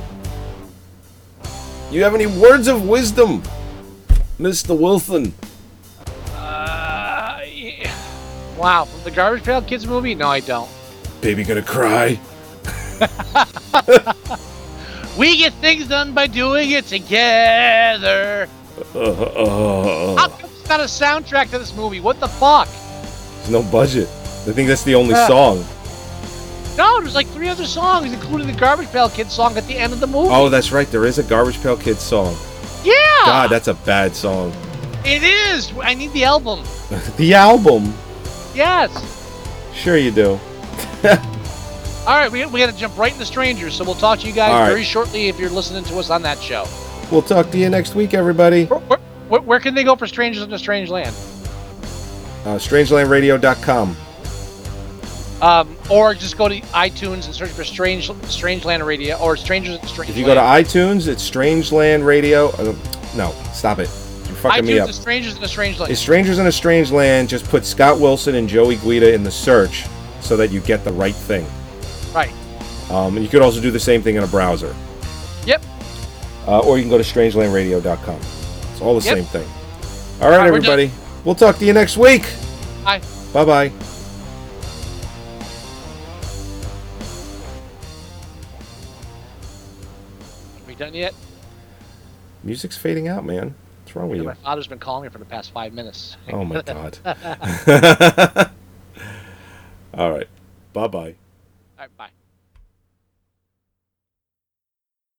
You have any words of wisdom, Mr. Wilson? Wow, from the Garbage Pail Kids movie? No, I don't. Baby gonna cry? We get things done by doing it together. Uh, uh, How come it's not a soundtrack to this movie? What the fuck? there's no budget. I think that's the only Uh, song. No, there's like three other songs, including the Garbage Pail Kids song at the end of the movie. Oh, that's right. There is a Garbage Pail Kids song. yeah! God, that's a bad song. It is! I need the album. the album. Yes! Sure you do. All right, we, we got to jump right into strangers, so we'll talk to you guys All right. very shortly if you're listening to us on that show. We'll talk to you next week, everybody. Where, where, where can they go for Strangers in a Strange Land? Uh, strangelandradio.com. Um, or just go to iTunes and search for Strange Strangeland Radio or Strangers in Strange If you go to iTunes, it's Strangeland Radio. Uh, no, stop it. Fucking me up. is Strangers in a Strange Land. Strangers in a Strange Land. Just put Scott Wilson and Joey Guida in the search so that you get the right thing. Right. Um, and you could also do the same thing in a browser. Yep. Uh, or you can go to strangelandradio.com. It's all the Yep. same thing. All right, All right, everybody. We'll talk to you next week. Bye. Bye bye. we done yet? Music's fading out, man. What's wrong with My you? father's been calling me for the past five minutes. Oh my god. All right. Bye bye. All right, bye.